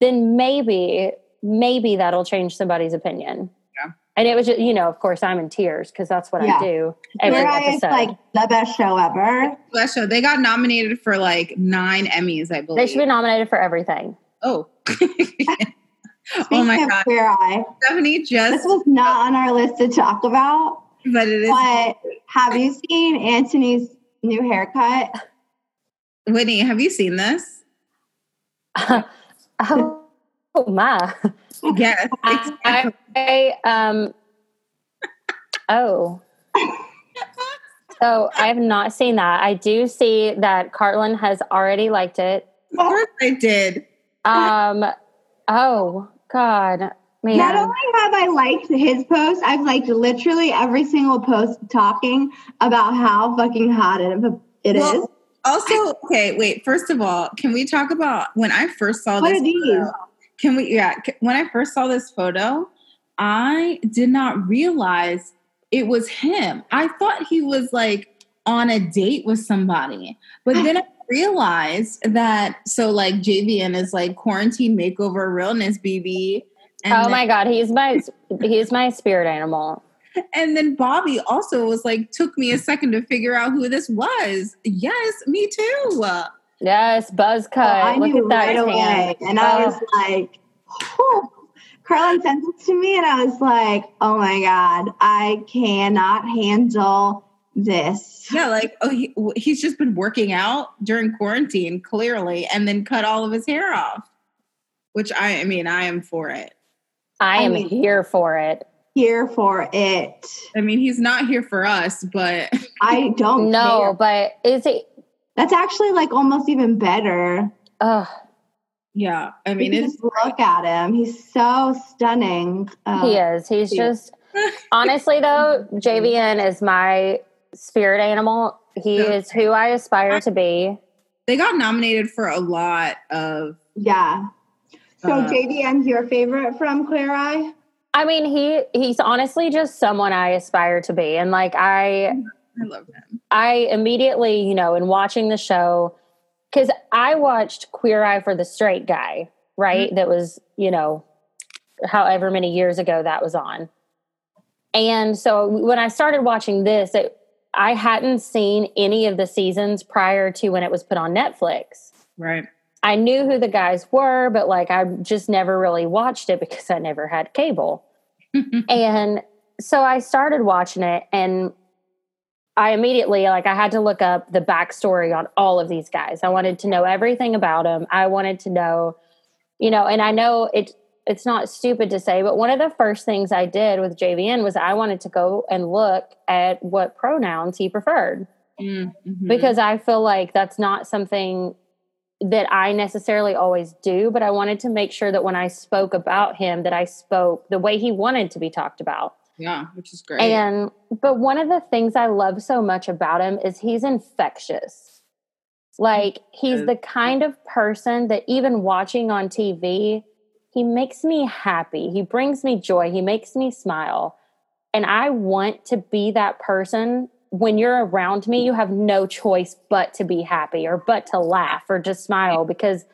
Speaker 3: then maybe maybe that'll change somebody's opinion.
Speaker 1: Yeah.
Speaker 3: And it was just, you know, of course I'm in tears because that's what
Speaker 2: Yeah.
Speaker 3: I do every
Speaker 2: Queer Eye is
Speaker 3: episode.
Speaker 2: like the best show ever.
Speaker 1: That show. They got nominated for like nine Emmys, I believe.
Speaker 3: they should be nominated for everything.
Speaker 1: oh. oh my
Speaker 2: of
Speaker 1: god.
Speaker 2: Queer Eye,
Speaker 1: Stephanie
Speaker 2: this was not on our list to talk about.
Speaker 1: but it is
Speaker 2: But have you seen Anthony's new haircut?
Speaker 1: Whitney, have you seen this?
Speaker 3: oh, oh my.
Speaker 1: Yes. It's,
Speaker 3: I, I um oh so I have not seen that. I do see that Carlin has already liked it.
Speaker 1: of course I did.
Speaker 3: Um oh God man.
Speaker 2: Not only have I liked his post, I've liked literally every single post talking about how fucking hot it, it is.
Speaker 1: Well, Also, okay, wait. First of all, can we talk about when I first saw
Speaker 2: What
Speaker 1: this?
Speaker 2: are these?
Speaker 1: photo- Can we? Yeah, when I first saw this photo, I did not realize it was him. I thought he was like on a date with somebody, but then I realized that so like JVN is like quarantine makeover realness, BB. And
Speaker 3: oh
Speaker 1: then-
Speaker 3: my God, he's my he's my spirit animal.
Speaker 1: And then Bobby also was like, took me a second to figure out who this was. Yes, me too.
Speaker 3: Yes, buzz cut.
Speaker 2: Oh, I
Speaker 3: Look
Speaker 2: knew
Speaker 3: at that
Speaker 2: right
Speaker 3: tan.
Speaker 2: away. And I
Speaker 3: Oh.
Speaker 2: was like, whew. Carlin sent it to me, and I was like, oh my God, I cannot handle this.
Speaker 1: Yeah, like oh, he, he's just been working out during quarantine, clearly, and then cut all of his hair off. Which I, I mean, I am for it.
Speaker 3: I
Speaker 2: I
Speaker 3: am
Speaker 2: mean-
Speaker 3: here for it.
Speaker 2: Here for it.
Speaker 1: I mean, he's not here for us, but
Speaker 2: I don't know.
Speaker 3: but is it
Speaker 2: That's actually like almost even better.
Speaker 3: uh
Speaker 1: yeah, I
Speaker 2: I
Speaker 1: mean,
Speaker 2: mean,
Speaker 1: it's
Speaker 2: just look at him. He's so stunning. Uh,
Speaker 3: He is. He's
Speaker 2: yeah.
Speaker 3: just honestly though, JVN is my spirit animal. He
Speaker 1: Yeah.
Speaker 3: is who I aspire to be.
Speaker 1: they got nominated for a lot of.
Speaker 2: Yeah. So
Speaker 1: Uh,
Speaker 2: JVN's your favorite from Queer Eye?
Speaker 3: I mean, he he's honestly just someone I aspire to be. And like I
Speaker 1: I love him.
Speaker 3: I immediately, you know, in watching the show, because I watched Queer Eye for the Straight Guy, right? That was, you know, however many years ago that was on. And so when I started watching this, it, I hadn't seen any of the seasons prior to when it was put on Netflix.
Speaker 1: Right.
Speaker 3: I knew who the guys were, but like I just never really watched it because I never had cable. and so I started watching it and I immediately like I had to look up the backstory on all of these guys. I wanted to know everything about them. I wanted to know, you know, and I know it it's not stupid to say, but one of the first things I did with JVN was I wanted to go and look at what pronouns he preferred. Mm-hmm. Because I feel like that's not something that I necessarily always do, but I wanted to make sure that when I spoke about him that I spoke the way he wanted to be talked about.
Speaker 1: Yeah, which is great.
Speaker 3: And but one of the things I love so much about him is he's infectious. Like he's the kind of person that even watching on TV, he makes me happy. He brings me joy. He makes me smile. And I want to be that person. When you're around me, you have no choice but to be happy or but to laugh or just smile because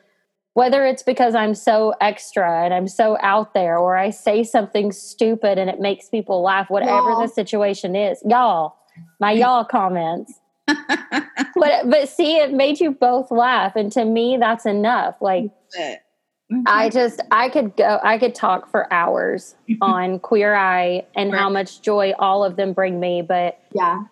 Speaker 3: whether it's because I'm so extra and I'm so out there or I say something stupid and it makes people laugh, whatever y'all. the situation is. Y'all, my y'all comments. but but see, it made you both laugh. And to me, that's enough. Like Mm-hmm. I just I could go I could talk for hours on Queer Eye and right. how much joy all of them bring me, but
Speaker 2: yeah.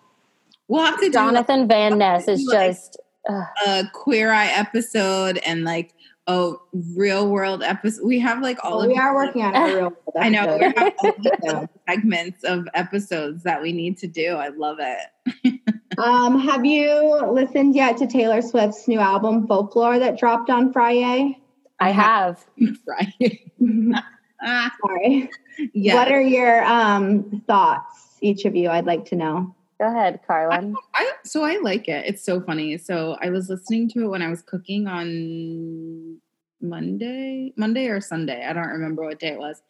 Speaker 1: We'll have to
Speaker 3: Jonathan
Speaker 1: like,
Speaker 3: Van Ness is like just
Speaker 1: uh, a Queer Eye episode and like a real world episode. We have like all
Speaker 2: well,
Speaker 1: of
Speaker 2: we are working on a real world
Speaker 1: episode. I know we have all segments of episodes that we need to do. I love it.
Speaker 2: um, have you listened yet to Taylor Swift's new album Folklore that dropped on Friday?
Speaker 3: I have.
Speaker 1: right.
Speaker 2: Sorry. Yeah. What are your um, thoughts, each of you? I'd like to know.
Speaker 3: Go ahead, Carlin.
Speaker 1: I, I, so I like it. It's so funny. So I was listening to it when I was cooking on Monday, Monday or Sunday. I don't remember what day it was.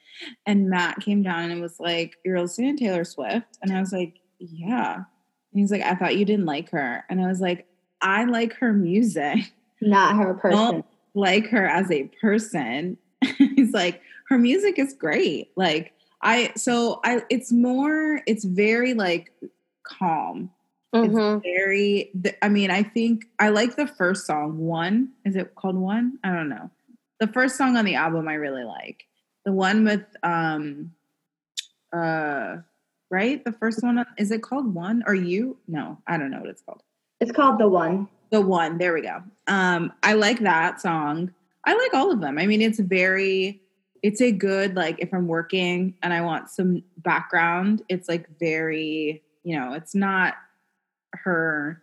Speaker 1: And Matt came down and was like, "You're listening to Taylor Swift," and I was like, "Yeah." And he's like, "I thought you didn't like her," and I was like, "I like her music,
Speaker 2: not her person."
Speaker 1: Like her as a person. He's like, her music is great. Like, I, so I, it's more, it's very like calm. Mm-hmm. It's very, I mean, I think I like the first song, One. Is it called One? I don't know. The first song on the album I really like. The one with, um, uh, right? The first one, is it called One or You? No, I don't know what it's called.
Speaker 2: It's called The One.
Speaker 1: The one, there we go. Um, I like that song. I like all of them. I mean, it's very, it's a good, like, if I'm working and I want some background, it's like very, you know, it's not her,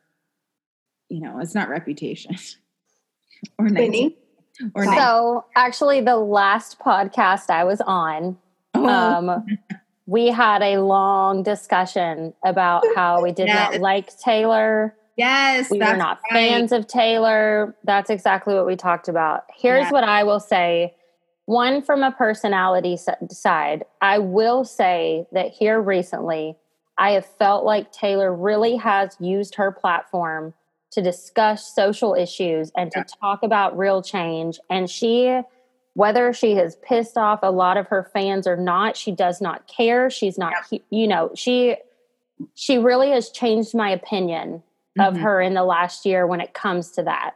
Speaker 1: you know, it's not reputation
Speaker 2: or nice.
Speaker 3: Or so actually the last podcast I was on, oh. um, we had a long discussion about how we did yes. not like Taylor
Speaker 1: Yes,
Speaker 3: we were not right. fans of Taylor. That's exactly what we talked about. Here's what I will say. One from a personality side, I will say that here recently, I have felt like Taylor really has used her platform to discuss social issues and to talk about real change. And she, whether she has pissed off a lot of her fans or not, she does not care. She's not, yeah. you know, she she really has changed my opinion of mm-hmm. her in the last year when it comes to that.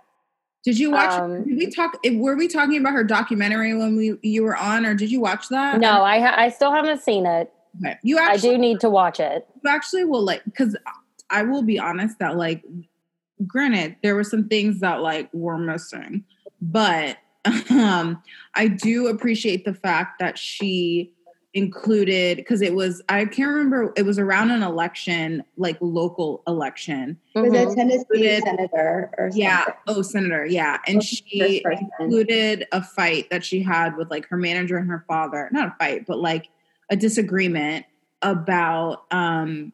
Speaker 1: Did you watch? Um, did we talk? Were we talking about her documentary when we you were on, or did you watch that?
Speaker 3: No, I ha- I still haven't seen it. Okay. You actually, I do need to watch it.
Speaker 1: You actually will like because I will be honest that like, granted, there were some things that like were missing, but um, I do appreciate the fact that she included because it was I can't remember it was around an election like local election.
Speaker 2: Was mm-hmm. a Tennessee included, senator or something.
Speaker 1: yeah oh senator yeah and she included a fight that she had with like her manager and her father not a fight but like a disagreement about um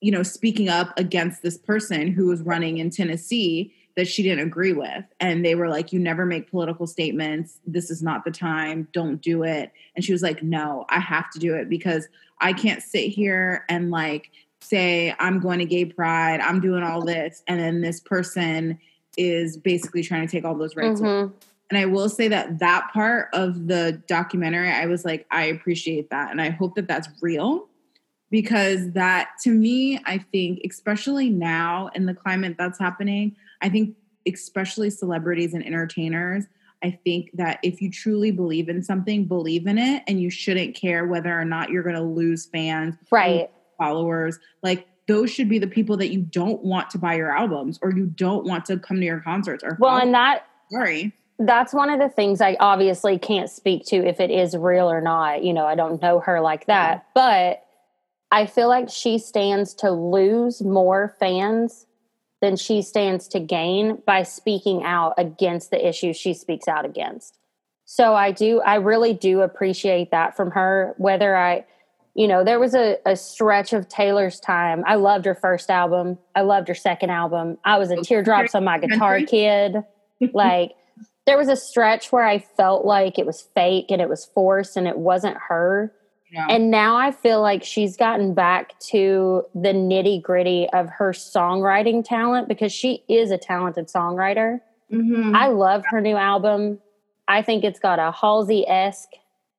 Speaker 1: you know speaking up against this person who was running in Tennessee that she didn't agree with. And they were like, You never make political statements. This is not the time. Don't do it. And she was like, No, I have to do it because I can't sit here and like say, I'm going to gay pride, I'm doing all this. And then this person is basically trying to take all those rights. Mm-hmm. And I will say that that part of the documentary, I was like, I appreciate that. And I hope that that's real because that to me, I think, especially now in the climate that's happening, I think, especially celebrities and entertainers, I think that if you truly believe in something, believe in it, and you shouldn't care whether or not you're going to lose fans,
Speaker 3: right?
Speaker 1: Followers, like those should be the people that you don't want to buy your albums or you don't want to come to your concerts or
Speaker 3: well, and that
Speaker 1: sorry
Speaker 3: that's one of the things I obviously can't speak to if it is real or not. You know, I don't know her like that, but I feel like she stands to lose more fans than she stands to gain by speaking out against the issues she speaks out against. So I do, I really do appreciate that from her. Whether I, you know, there was a, a stretch of Taylor's time. I loved her first album. I loved her second album. I was a teardrops on my guitar kid. Like, there was a stretch where I felt like it was fake and it was forced and it wasn't her.
Speaker 1: Yeah.
Speaker 3: And now I feel like she's gotten back to the nitty gritty of her songwriting talent because she is a talented songwriter.
Speaker 2: Mhm.
Speaker 3: I love her new album. I think it's got a Halsey esque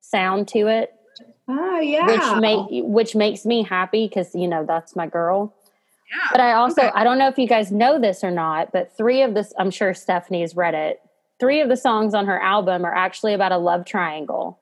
Speaker 3: sound to it,
Speaker 2: oh yeah.
Speaker 3: which make which makes me happy because you know that's my girl.
Speaker 1: yeah.
Speaker 3: But I also
Speaker 1: Okay.
Speaker 3: I don't know if you guys know this or not, but three of this I'm sure Stephanie has read it. Three of the songs on her album are actually about a love triangle.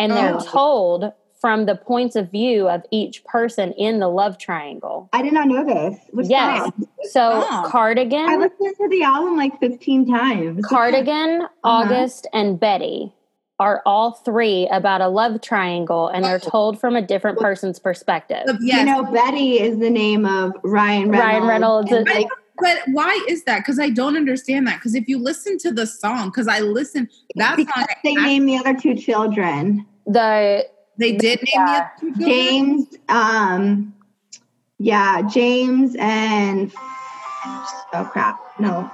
Speaker 3: And they're
Speaker 2: Oh.
Speaker 3: told from the points of view of each person in the love triangle.
Speaker 2: I did not know this. Which
Speaker 3: Yes.
Speaker 2: song?
Speaker 3: So
Speaker 1: Oh.
Speaker 2: I listened to the album like 15 times.
Speaker 3: Cardigan,
Speaker 2: Uh-huh.
Speaker 3: August, and Betty are all three about a love triangle and they're
Speaker 1: Oh.
Speaker 3: told from a different person's perspective.
Speaker 1: yes.
Speaker 2: You know, Betty is the name of Ryan Reynolds.
Speaker 3: Ryan Reynolds
Speaker 2: and,
Speaker 3: is-
Speaker 2: like,
Speaker 1: But why is that? Because I don't understand that. Because if you listen to the song, because I listen, that
Speaker 2: because
Speaker 1: song,
Speaker 2: they named the other two children.
Speaker 3: The
Speaker 1: they did name
Speaker 3: Yeah.
Speaker 1: the other two children?
Speaker 2: James, um, yeah, James and oh crap, no,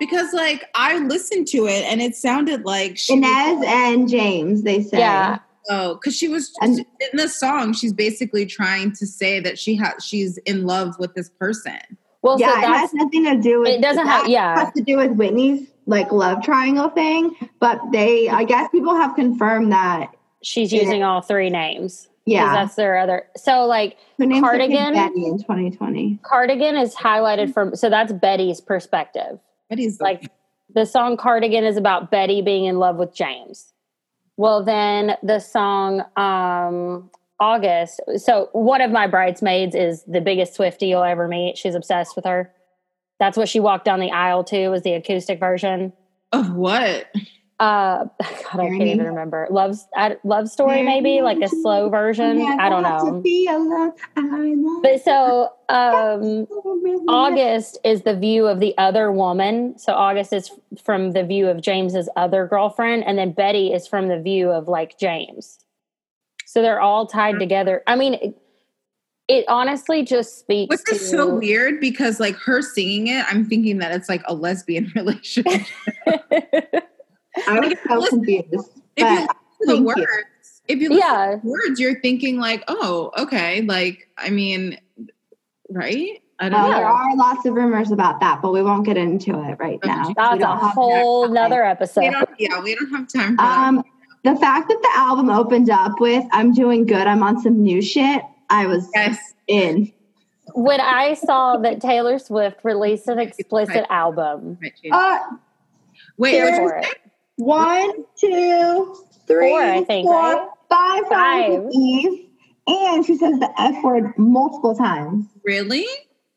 Speaker 1: Because like I listened to it and it sounded like she
Speaker 2: Inez and James. They say,
Speaker 3: yeah,
Speaker 1: Oh, because she was
Speaker 2: And-
Speaker 1: in the song. She's basically trying to say that she has she's in love with this person.
Speaker 3: Well,
Speaker 2: yeah,
Speaker 3: so
Speaker 2: it has nothing to do with
Speaker 3: it doesn't have-
Speaker 2: that
Speaker 3: yeah.
Speaker 2: has to do with Whitney's like love triangle thing. But they, I guess, people have confirmed that.
Speaker 3: she's
Speaker 2: Yeah.
Speaker 3: using all three names.
Speaker 2: Yeah,
Speaker 3: that's their other. So like
Speaker 2: her
Speaker 3: Cardigan.
Speaker 2: Betty in 2020.
Speaker 3: Cardigan is highlighted from. So that's Betty's perspective.
Speaker 1: Betty's
Speaker 3: Like the song Cardigan is about Betty being in love with James. Well, then the song um, August. So one of my bridesmaids is the biggest Swifty you'll ever meet. She's obsessed with her. That's what she walked down the aisle to. Was the acoustic version.
Speaker 1: of what?
Speaker 3: Uh, God, I can't even remember. Love, love story, maybe like a slow version. I don't know. But so um, August is the view of the other woman. So August is from the view of James's other girlfriend, and then Betty is from the view of like James. So they're all tied together. I mean, it, it honestly just speaks
Speaker 1: Which
Speaker 3: to
Speaker 1: is so weird because like her singing it, I'm thinking that it's like a lesbian relationship.
Speaker 2: I was so confused.
Speaker 1: if you
Speaker 2: But
Speaker 1: listen to the
Speaker 2: thank you.
Speaker 1: words, if you listen
Speaker 3: yeah,
Speaker 1: to the words, you're thinking like, oh, okay, like I mean, right? I don't
Speaker 2: Uh,
Speaker 1: know.
Speaker 2: there are lots of rumors about that, but we won't get into it right
Speaker 1: Okay.
Speaker 2: now. We
Speaker 3: that's a whole
Speaker 2: time.
Speaker 3: nother
Speaker 1: We
Speaker 3: episode.
Speaker 1: don't, yeah, we don't have time for that.
Speaker 2: Um, the fact that the album opened up with "I'm doing good, I'm on some new shit," I was
Speaker 1: Yes.
Speaker 2: in.
Speaker 3: When I saw that Taylor Swift released an explicit album,
Speaker 1: Might.
Speaker 2: Uh,
Speaker 1: Wait,
Speaker 3: here
Speaker 1: what'd you
Speaker 3: for it.
Speaker 2: one, two, three,
Speaker 3: Four, I think,
Speaker 2: four,
Speaker 3: right?
Speaker 2: five songs
Speaker 3: Five.
Speaker 2: Eve, and she says the F word multiple times.
Speaker 1: really?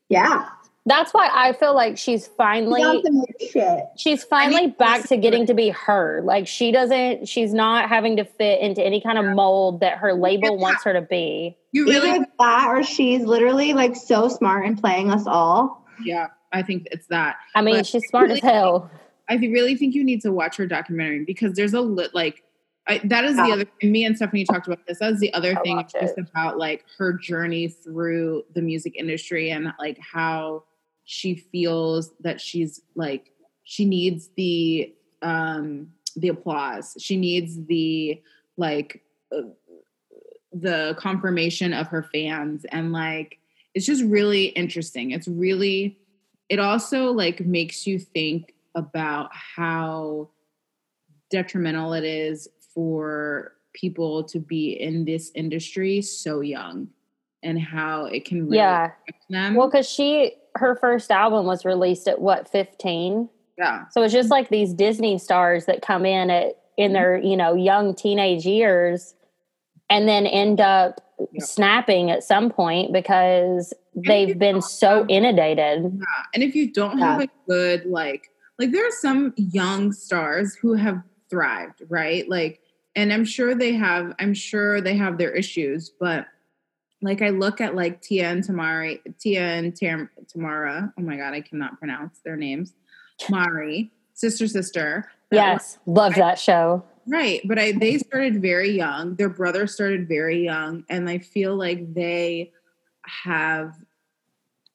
Speaker 2: Yeah,
Speaker 3: That's why I feel like she's
Speaker 2: she's
Speaker 3: finally
Speaker 2: on some new shit.
Speaker 3: she's finally
Speaker 1: need to
Speaker 3: back to
Speaker 1: to
Speaker 3: getting to be her. Like she doesn't she's not having to fit into any kind of mold that her label wants her to be.
Speaker 1: You really?
Speaker 2: Either that or she's literally like so smart and playing us all.
Speaker 1: Yeah, I think it's that.
Speaker 3: I mean,
Speaker 1: But
Speaker 3: she's smart as hell.
Speaker 1: I really think you need to watch her documentary because there's a lit like I, that is the
Speaker 2: Yeah.
Speaker 1: other. And me and Stephanie talked about this. That is the other
Speaker 3: I
Speaker 1: thing.
Speaker 3: watched
Speaker 1: It's just
Speaker 3: it.
Speaker 1: about like her journey through the music industry and like how she feels that she's like she needs the um the applause. She needs the like uh, the confirmation of her fans and like it's just really interesting. It's really it also like makes you think about how detrimental it is for people to be in this industry so young and how it can really
Speaker 3: Yeah.
Speaker 1: affect them.
Speaker 3: Well, because she her first album was released at what, fifteen?
Speaker 1: yeah.
Speaker 3: So it's just like these Disney stars that come in at in mm-hmm. their, you know, young teenage years and then end up
Speaker 1: Yeah.
Speaker 3: snapping at some point because they've been so inundated.
Speaker 1: Yeah. And if you don't have a good like like there are some young stars who have thrived, right? Like, and I'm sure they have, I'm sure they have their issues, but like I look at like Tia and Tamari, Tia and Tam, Tamara. Oh my god, I cannot pronounce their names. Mari, sister, sister.
Speaker 3: Yes, love that show.
Speaker 1: Right, but I they started very young. Their brother started very young, and I feel like they have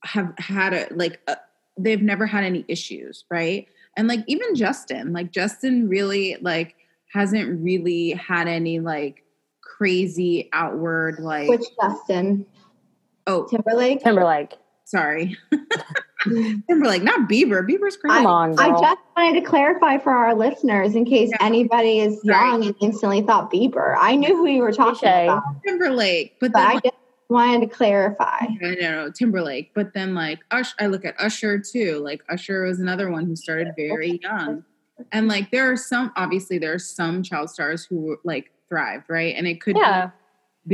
Speaker 1: have had a like a, they've never had any issues, right? And like even Justin, like Justin really like hasn't really had any like crazy outward like
Speaker 2: Which Justin
Speaker 1: oh
Speaker 2: Timberlake?
Speaker 3: Timberlake.
Speaker 1: sorry Timberlake, not Bieber. Bieber's crazy.
Speaker 3: Come on,
Speaker 2: I just wanted to clarify for our listeners in case
Speaker 1: Yeah.
Speaker 2: anybody is
Speaker 1: Right.
Speaker 2: young and instantly thought Bieber. I knew who you were talking
Speaker 3: Touche.
Speaker 2: about,
Speaker 1: Timberlake, but
Speaker 2: but
Speaker 1: then
Speaker 2: I
Speaker 1: like,
Speaker 2: just wanted to clarify.
Speaker 1: I know Timberlake, but then like Ush, I look at Usher too. Like Usher was another one who started very young, and like there are some obviously there are some child stars who like thrived, right? And it could
Speaker 3: Yeah.
Speaker 1: be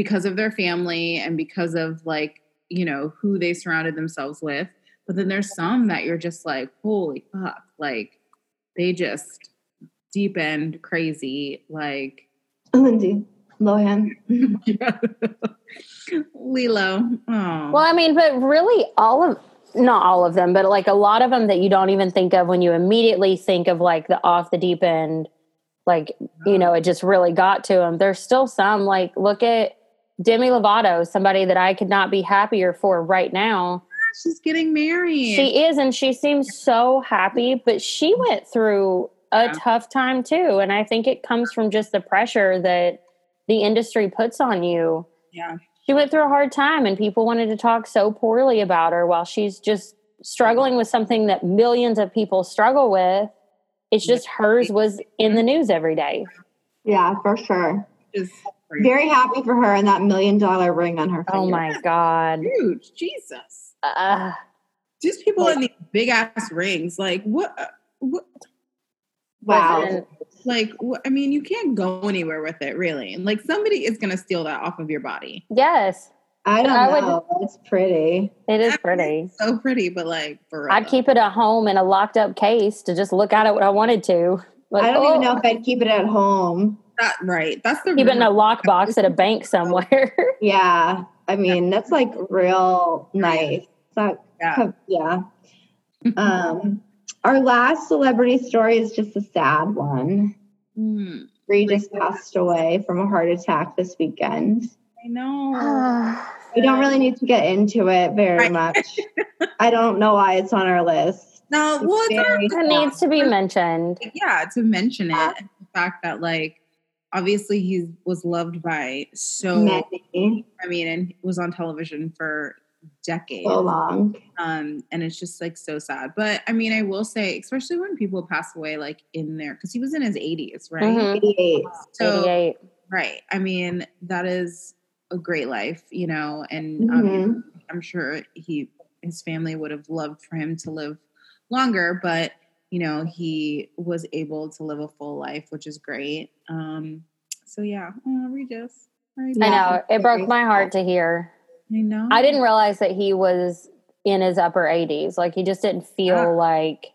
Speaker 1: because of their family and because of like you know who they surrounded themselves with. But then there's some that you're just like, holy fuck, like they just deep end crazy, like
Speaker 2: Lindsay Lohan.
Speaker 1: Lilo. Oh,
Speaker 3: Well, I mean, but really, all of not all of them, but like a lot of them that you don't even think of when you immediately think of like the off the deep end, like you know, it just really got to them. There's still some like look at Demi Lovato, somebody that I could not be happier for right now.
Speaker 1: she's getting married.
Speaker 3: She is, and she seems so happy, but she went through a
Speaker 1: Yeah.
Speaker 3: tough time too. And I think it comes from just the pressure that the industry puts on you.
Speaker 1: yeah.
Speaker 3: She went through a hard time, and people wanted to talk so poorly about her while she's just struggling with something that millions of people struggle with. It's just hers was in the news every day.
Speaker 2: Yeah, for sure.
Speaker 1: Just
Speaker 2: Very happy for her and that million dollar ring on her finger.
Speaker 3: Oh my God.
Speaker 1: huge. Jesus.
Speaker 3: Uh,
Speaker 1: Just people in these big ass rings. Like what? uh, What?
Speaker 2: Wow.
Speaker 1: Like what, I mean, you can't go anywhere with it, really. Like somebody is gonna steal that off of your body.
Speaker 3: yes,
Speaker 2: I don't
Speaker 3: I would-
Speaker 2: know. It's pretty.
Speaker 3: it is pretty.
Speaker 1: So pretty, but like for.
Speaker 3: I'd keep it at home in a locked up case to just look at it when I wanted to. Like,
Speaker 2: I don't even
Speaker 3: oh,
Speaker 2: know if I'd keep it at home.
Speaker 1: that right. That's the
Speaker 3: keep it in a
Speaker 1: rumor.
Speaker 3: lockbox at a bank somewhere.
Speaker 2: Yeah. I mean, that's like real nice. That,
Speaker 1: Yeah.
Speaker 2: yeah. Um, our last celebrity story is just a sad one.
Speaker 1: Hmm,
Speaker 2: just passed away from a heart attack this weekend.
Speaker 1: I know.
Speaker 2: We don't really need to get into it very
Speaker 1: Right.
Speaker 2: much. I don't know why it's on our list.
Speaker 1: No, well, it's
Speaker 2: Very
Speaker 1: not-
Speaker 3: it needs to be mentioned.
Speaker 1: yeah, to mention it, and the fact that like obviously he was loved by so
Speaker 2: Many,
Speaker 1: I mean, and was on television for decades.
Speaker 2: so long.
Speaker 1: um and it's just like so sad but i mean i will say especially when people pass away like in there because he was in his 80s right
Speaker 3: Mhm.
Speaker 2: 88.
Speaker 1: so
Speaker 3: 88.
Speaker 1: right i mean that is a great life you know and um, i'm sure he his family would have loved for him to live longer but you know he was able to live a full life which is great um so yeah oh regis
Speaker 3: I know. It broke my heart to hear.
Speaker 1: i know
Speaker 3: I didn't realize that he was in his upper 80s. Like he just didn't feel
Speaker 1: Yeah.
Speaker 3: like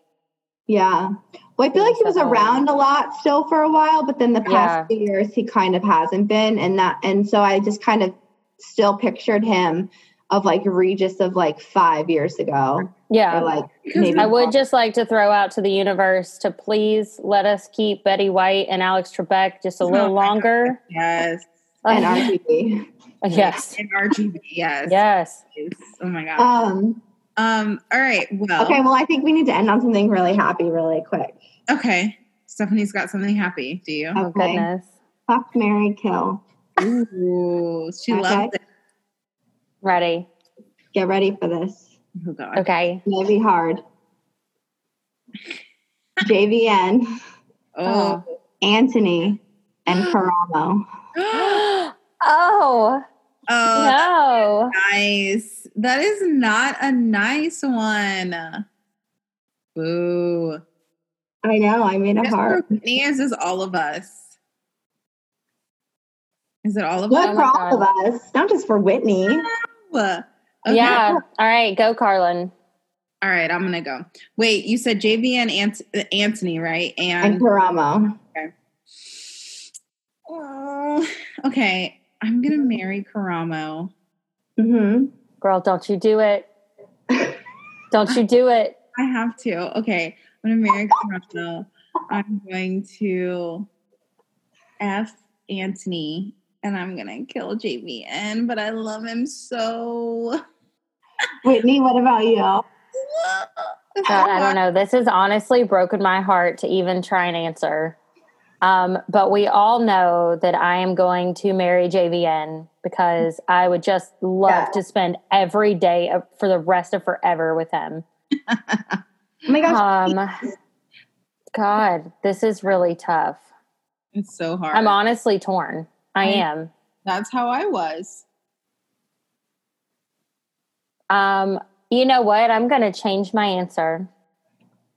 Speaker 2: Yeah. Well, I feel like he was around a lot still for a while, but then the past
Speaker 3: Yeah.
Speaker 2: few years he kind of hasn't been, and that, and so I just kind of still pictured him of like Regis of like five years ago, or
Speaker 3: yeah.
Speaker 2: like maybe
Speaker 3: I would just like to throw out to the universe to please let us keep Betty White and Alex Trebek just a
Speaker 1: Oh
Speaker 3: little
Speaker 1: my God.
Speaker 3: longer.
Speaker 1: yes
Speaker 2: and RGB.
Speaker 3: yes.
Speaker 1: and rgb yes
Speaker 3: Yes.
Speaker 1: oh my god
Speaker 2: Um.
Speaker 1: Um, all right. Well,
Speaker 2: Okay. Well, I think we need to end on something really happy, really quick.
Speaker 1: Okay. Stephanie's got something happy. Do you?
Speaker 3: Oh,
Speaker 2: Okay.
Speaker 3: goodness.
Speaker 2: Fuck Mary Kill.
Speaker 1: Ooh, she
Speaker 2: Okay.
Speaker 1: loves it.
Speaker 3: Ready.
Speaker 2: Get ready for this.
Speaker 1: Oh God.
Speaker 3: Okay.
Speaker 2: Maybe hard. JVN,
Speaker 1: Oh.
Speaker 2: Uh, Anthony, and Karamo.
Speaker 1: oh,
Speaker 3: oh, no.
Speaker 1: nice. That is not a nice one. Boo.
Speaker 2: I know. I made it
Speaker 1: Just for
Speaker 2: hard.
Speaker 1: Whitney, is all of us? Is it all of
Speaker 2: Good
Speaker 3: Oh
Speaker 1: us?
Speaker 2: for all of us, not just for Whitney.
Speaker 1: Okay.
Speaker 3: Yeah. All right. Go, Carlin.
Speaker 1: All right, I'm gonna go. Wait, you said JVN Ant- Anthony, right?
Speaker 2: And
Speaker 1: And
Speaker 2: Karamo.
Speaker 1: oh, okay, I'm gonna marry Karamo.
Speaker 2: Mm-hmm.
Speaker 3: Girl, don't you do it. Don't you do it.
Speaker 1: I have to. Okay, I'm gonna marry Karamo. I'm going to F Anthony, and I'm gonna kill JVN. But I love him so.
Speaker 2: Whitney, what about you?
Speaker 3: God, I don't know. This has honestly broken my heart to even try and answer. Um, but we all know that I am going to marry JVN because I would just love
Speaker 2: Yeah.
Speaker 3: to spend every day of, for the rest of forever with him.
Speaker 2: Oh my gosh.
Speaker 3: Um, God, this is really tough.
Speaker 1: It's so hard.
Speaker 3: I'm honestly torn. I
Speaker 1: I-
Speaker 3: am.
Speaker 1: That's how I was.
Speaker 3: Um, you know what? I'm going to change my answer.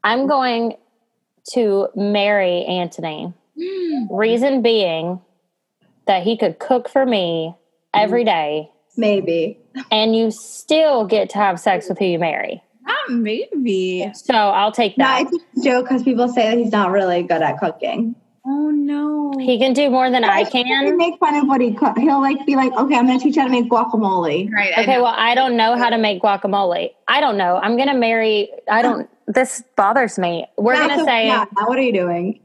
Speaker 3: I'm going to marry Anthony. Reason being that he could cook for me every day
Speaker 2: Maybe.
Speaker 3: and you still get to have sex with who you marry.
Speaker 1: Not maybe.
Speaker 3: So I'll take
Speaker 2: No,
Speaker 3: that.
Speaker 2: it's a joke because people say that he's not really good at cooking.
Speaker 1: Oh no.
Speaker 3: He can do more than I
Speaker 2: He
Speaker 3: can.
Speaker 2: make fun of what he cook. He'll like be like, okay, I'm gonna teach you how to make guacamole.
Speaker 1: right.
Speaker 3: Okay,
Speaker 1: know.
Speaker 3: well, I don't know how to make guacamole. I don't know. I'm going to marry, I don't, this bothers me. We're
Speaker 2: Yeah,
Speaker 3: going to
Speaker 2: so-
Speaker 3: say,
Speaker 2: yeah, what are you doing?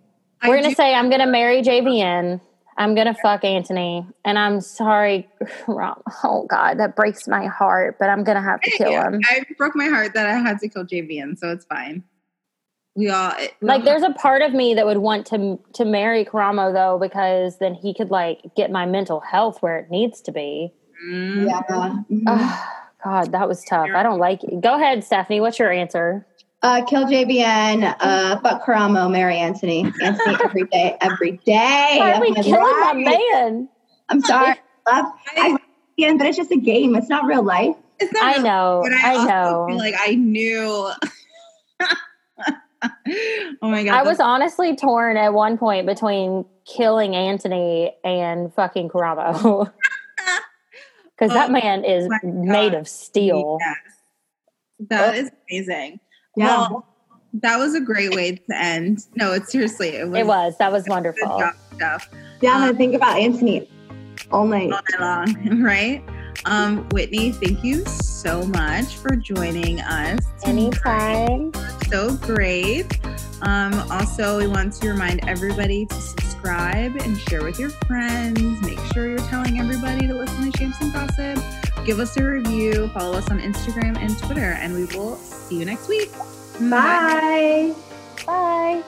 Speaker 3: We're gonna
Speaker 1: do-
Speaker 3: say I'm gonna marry JVN. I'm gonna fuck Anthony, and I'm sorry. Rom- Oh God, that breaks my heart. But I'm gonna have to kill him.
Speaker 1: I broke my heart that I had to kill JVN, so it's fine. We all we
Speaker 3: Like,
Speaker 1: all-
Speaker 3: there's a part of me that would want to to marry Karamo though, because then he could like get my mental health where it needs to be.
Speaker 1: Mm.
Speaker 2: Yeah.
Speaker 3: Ah, God, that was tough. I don't like. It. Go ahead, Stephanie. What's your answer?
Speaker 2: Uh, kill JVN, uh, fuck Karamo, marry Anthony. Anthony every day, every day.
Speaker 3: Why are
Speaker 2: of
Speaker 3: we
Speaker 2: my
Speaker 3: killing my man?
Speaker 2: I'm sorry. I love, I
Speaker 1: I,
Speaker 2: but it's just a game. It's not real life.
Speaker 1: it's not
Speaker 3: I
Speaker 1: real,
Speaker 3: know.
Speaker 1: but I,
Speaker 3: I
Speaker 1: also
Speaker 3: know.
Speaker 1: feel like I knew. oh my god!
Speaker 3: I was honestly torn at one point between killing Anthony and fucking Karamo. Because that
Speaker 1: Oh
Speaker 3: man is made of steel.
Speaker 1: Yes. That is amazing.
Speaker 2: Yeah.
Speaker 1: Well, that was a great way to end. No, it's seriously it was.
Speaker 3: It was. That was wonderful.
Speaker 1: job stuff
Speaker 2: yeah, I'm gonna think about Anthony all night.
Speaker 1: all night long, right? Um, Whitney, thank you so much for joining us. tonight.
Speaker 3: Anytime.
Speaker 1: so great. Um, also, we want to remind everybody to subscribe and share with your friends. Make sure you're telling everybody to listen to Shapes and Gossip. Give us a review. Follow us on Instagram and Twitter, and we will see you next week.
Speaker 2: Bye.
Speaker 3: Bye.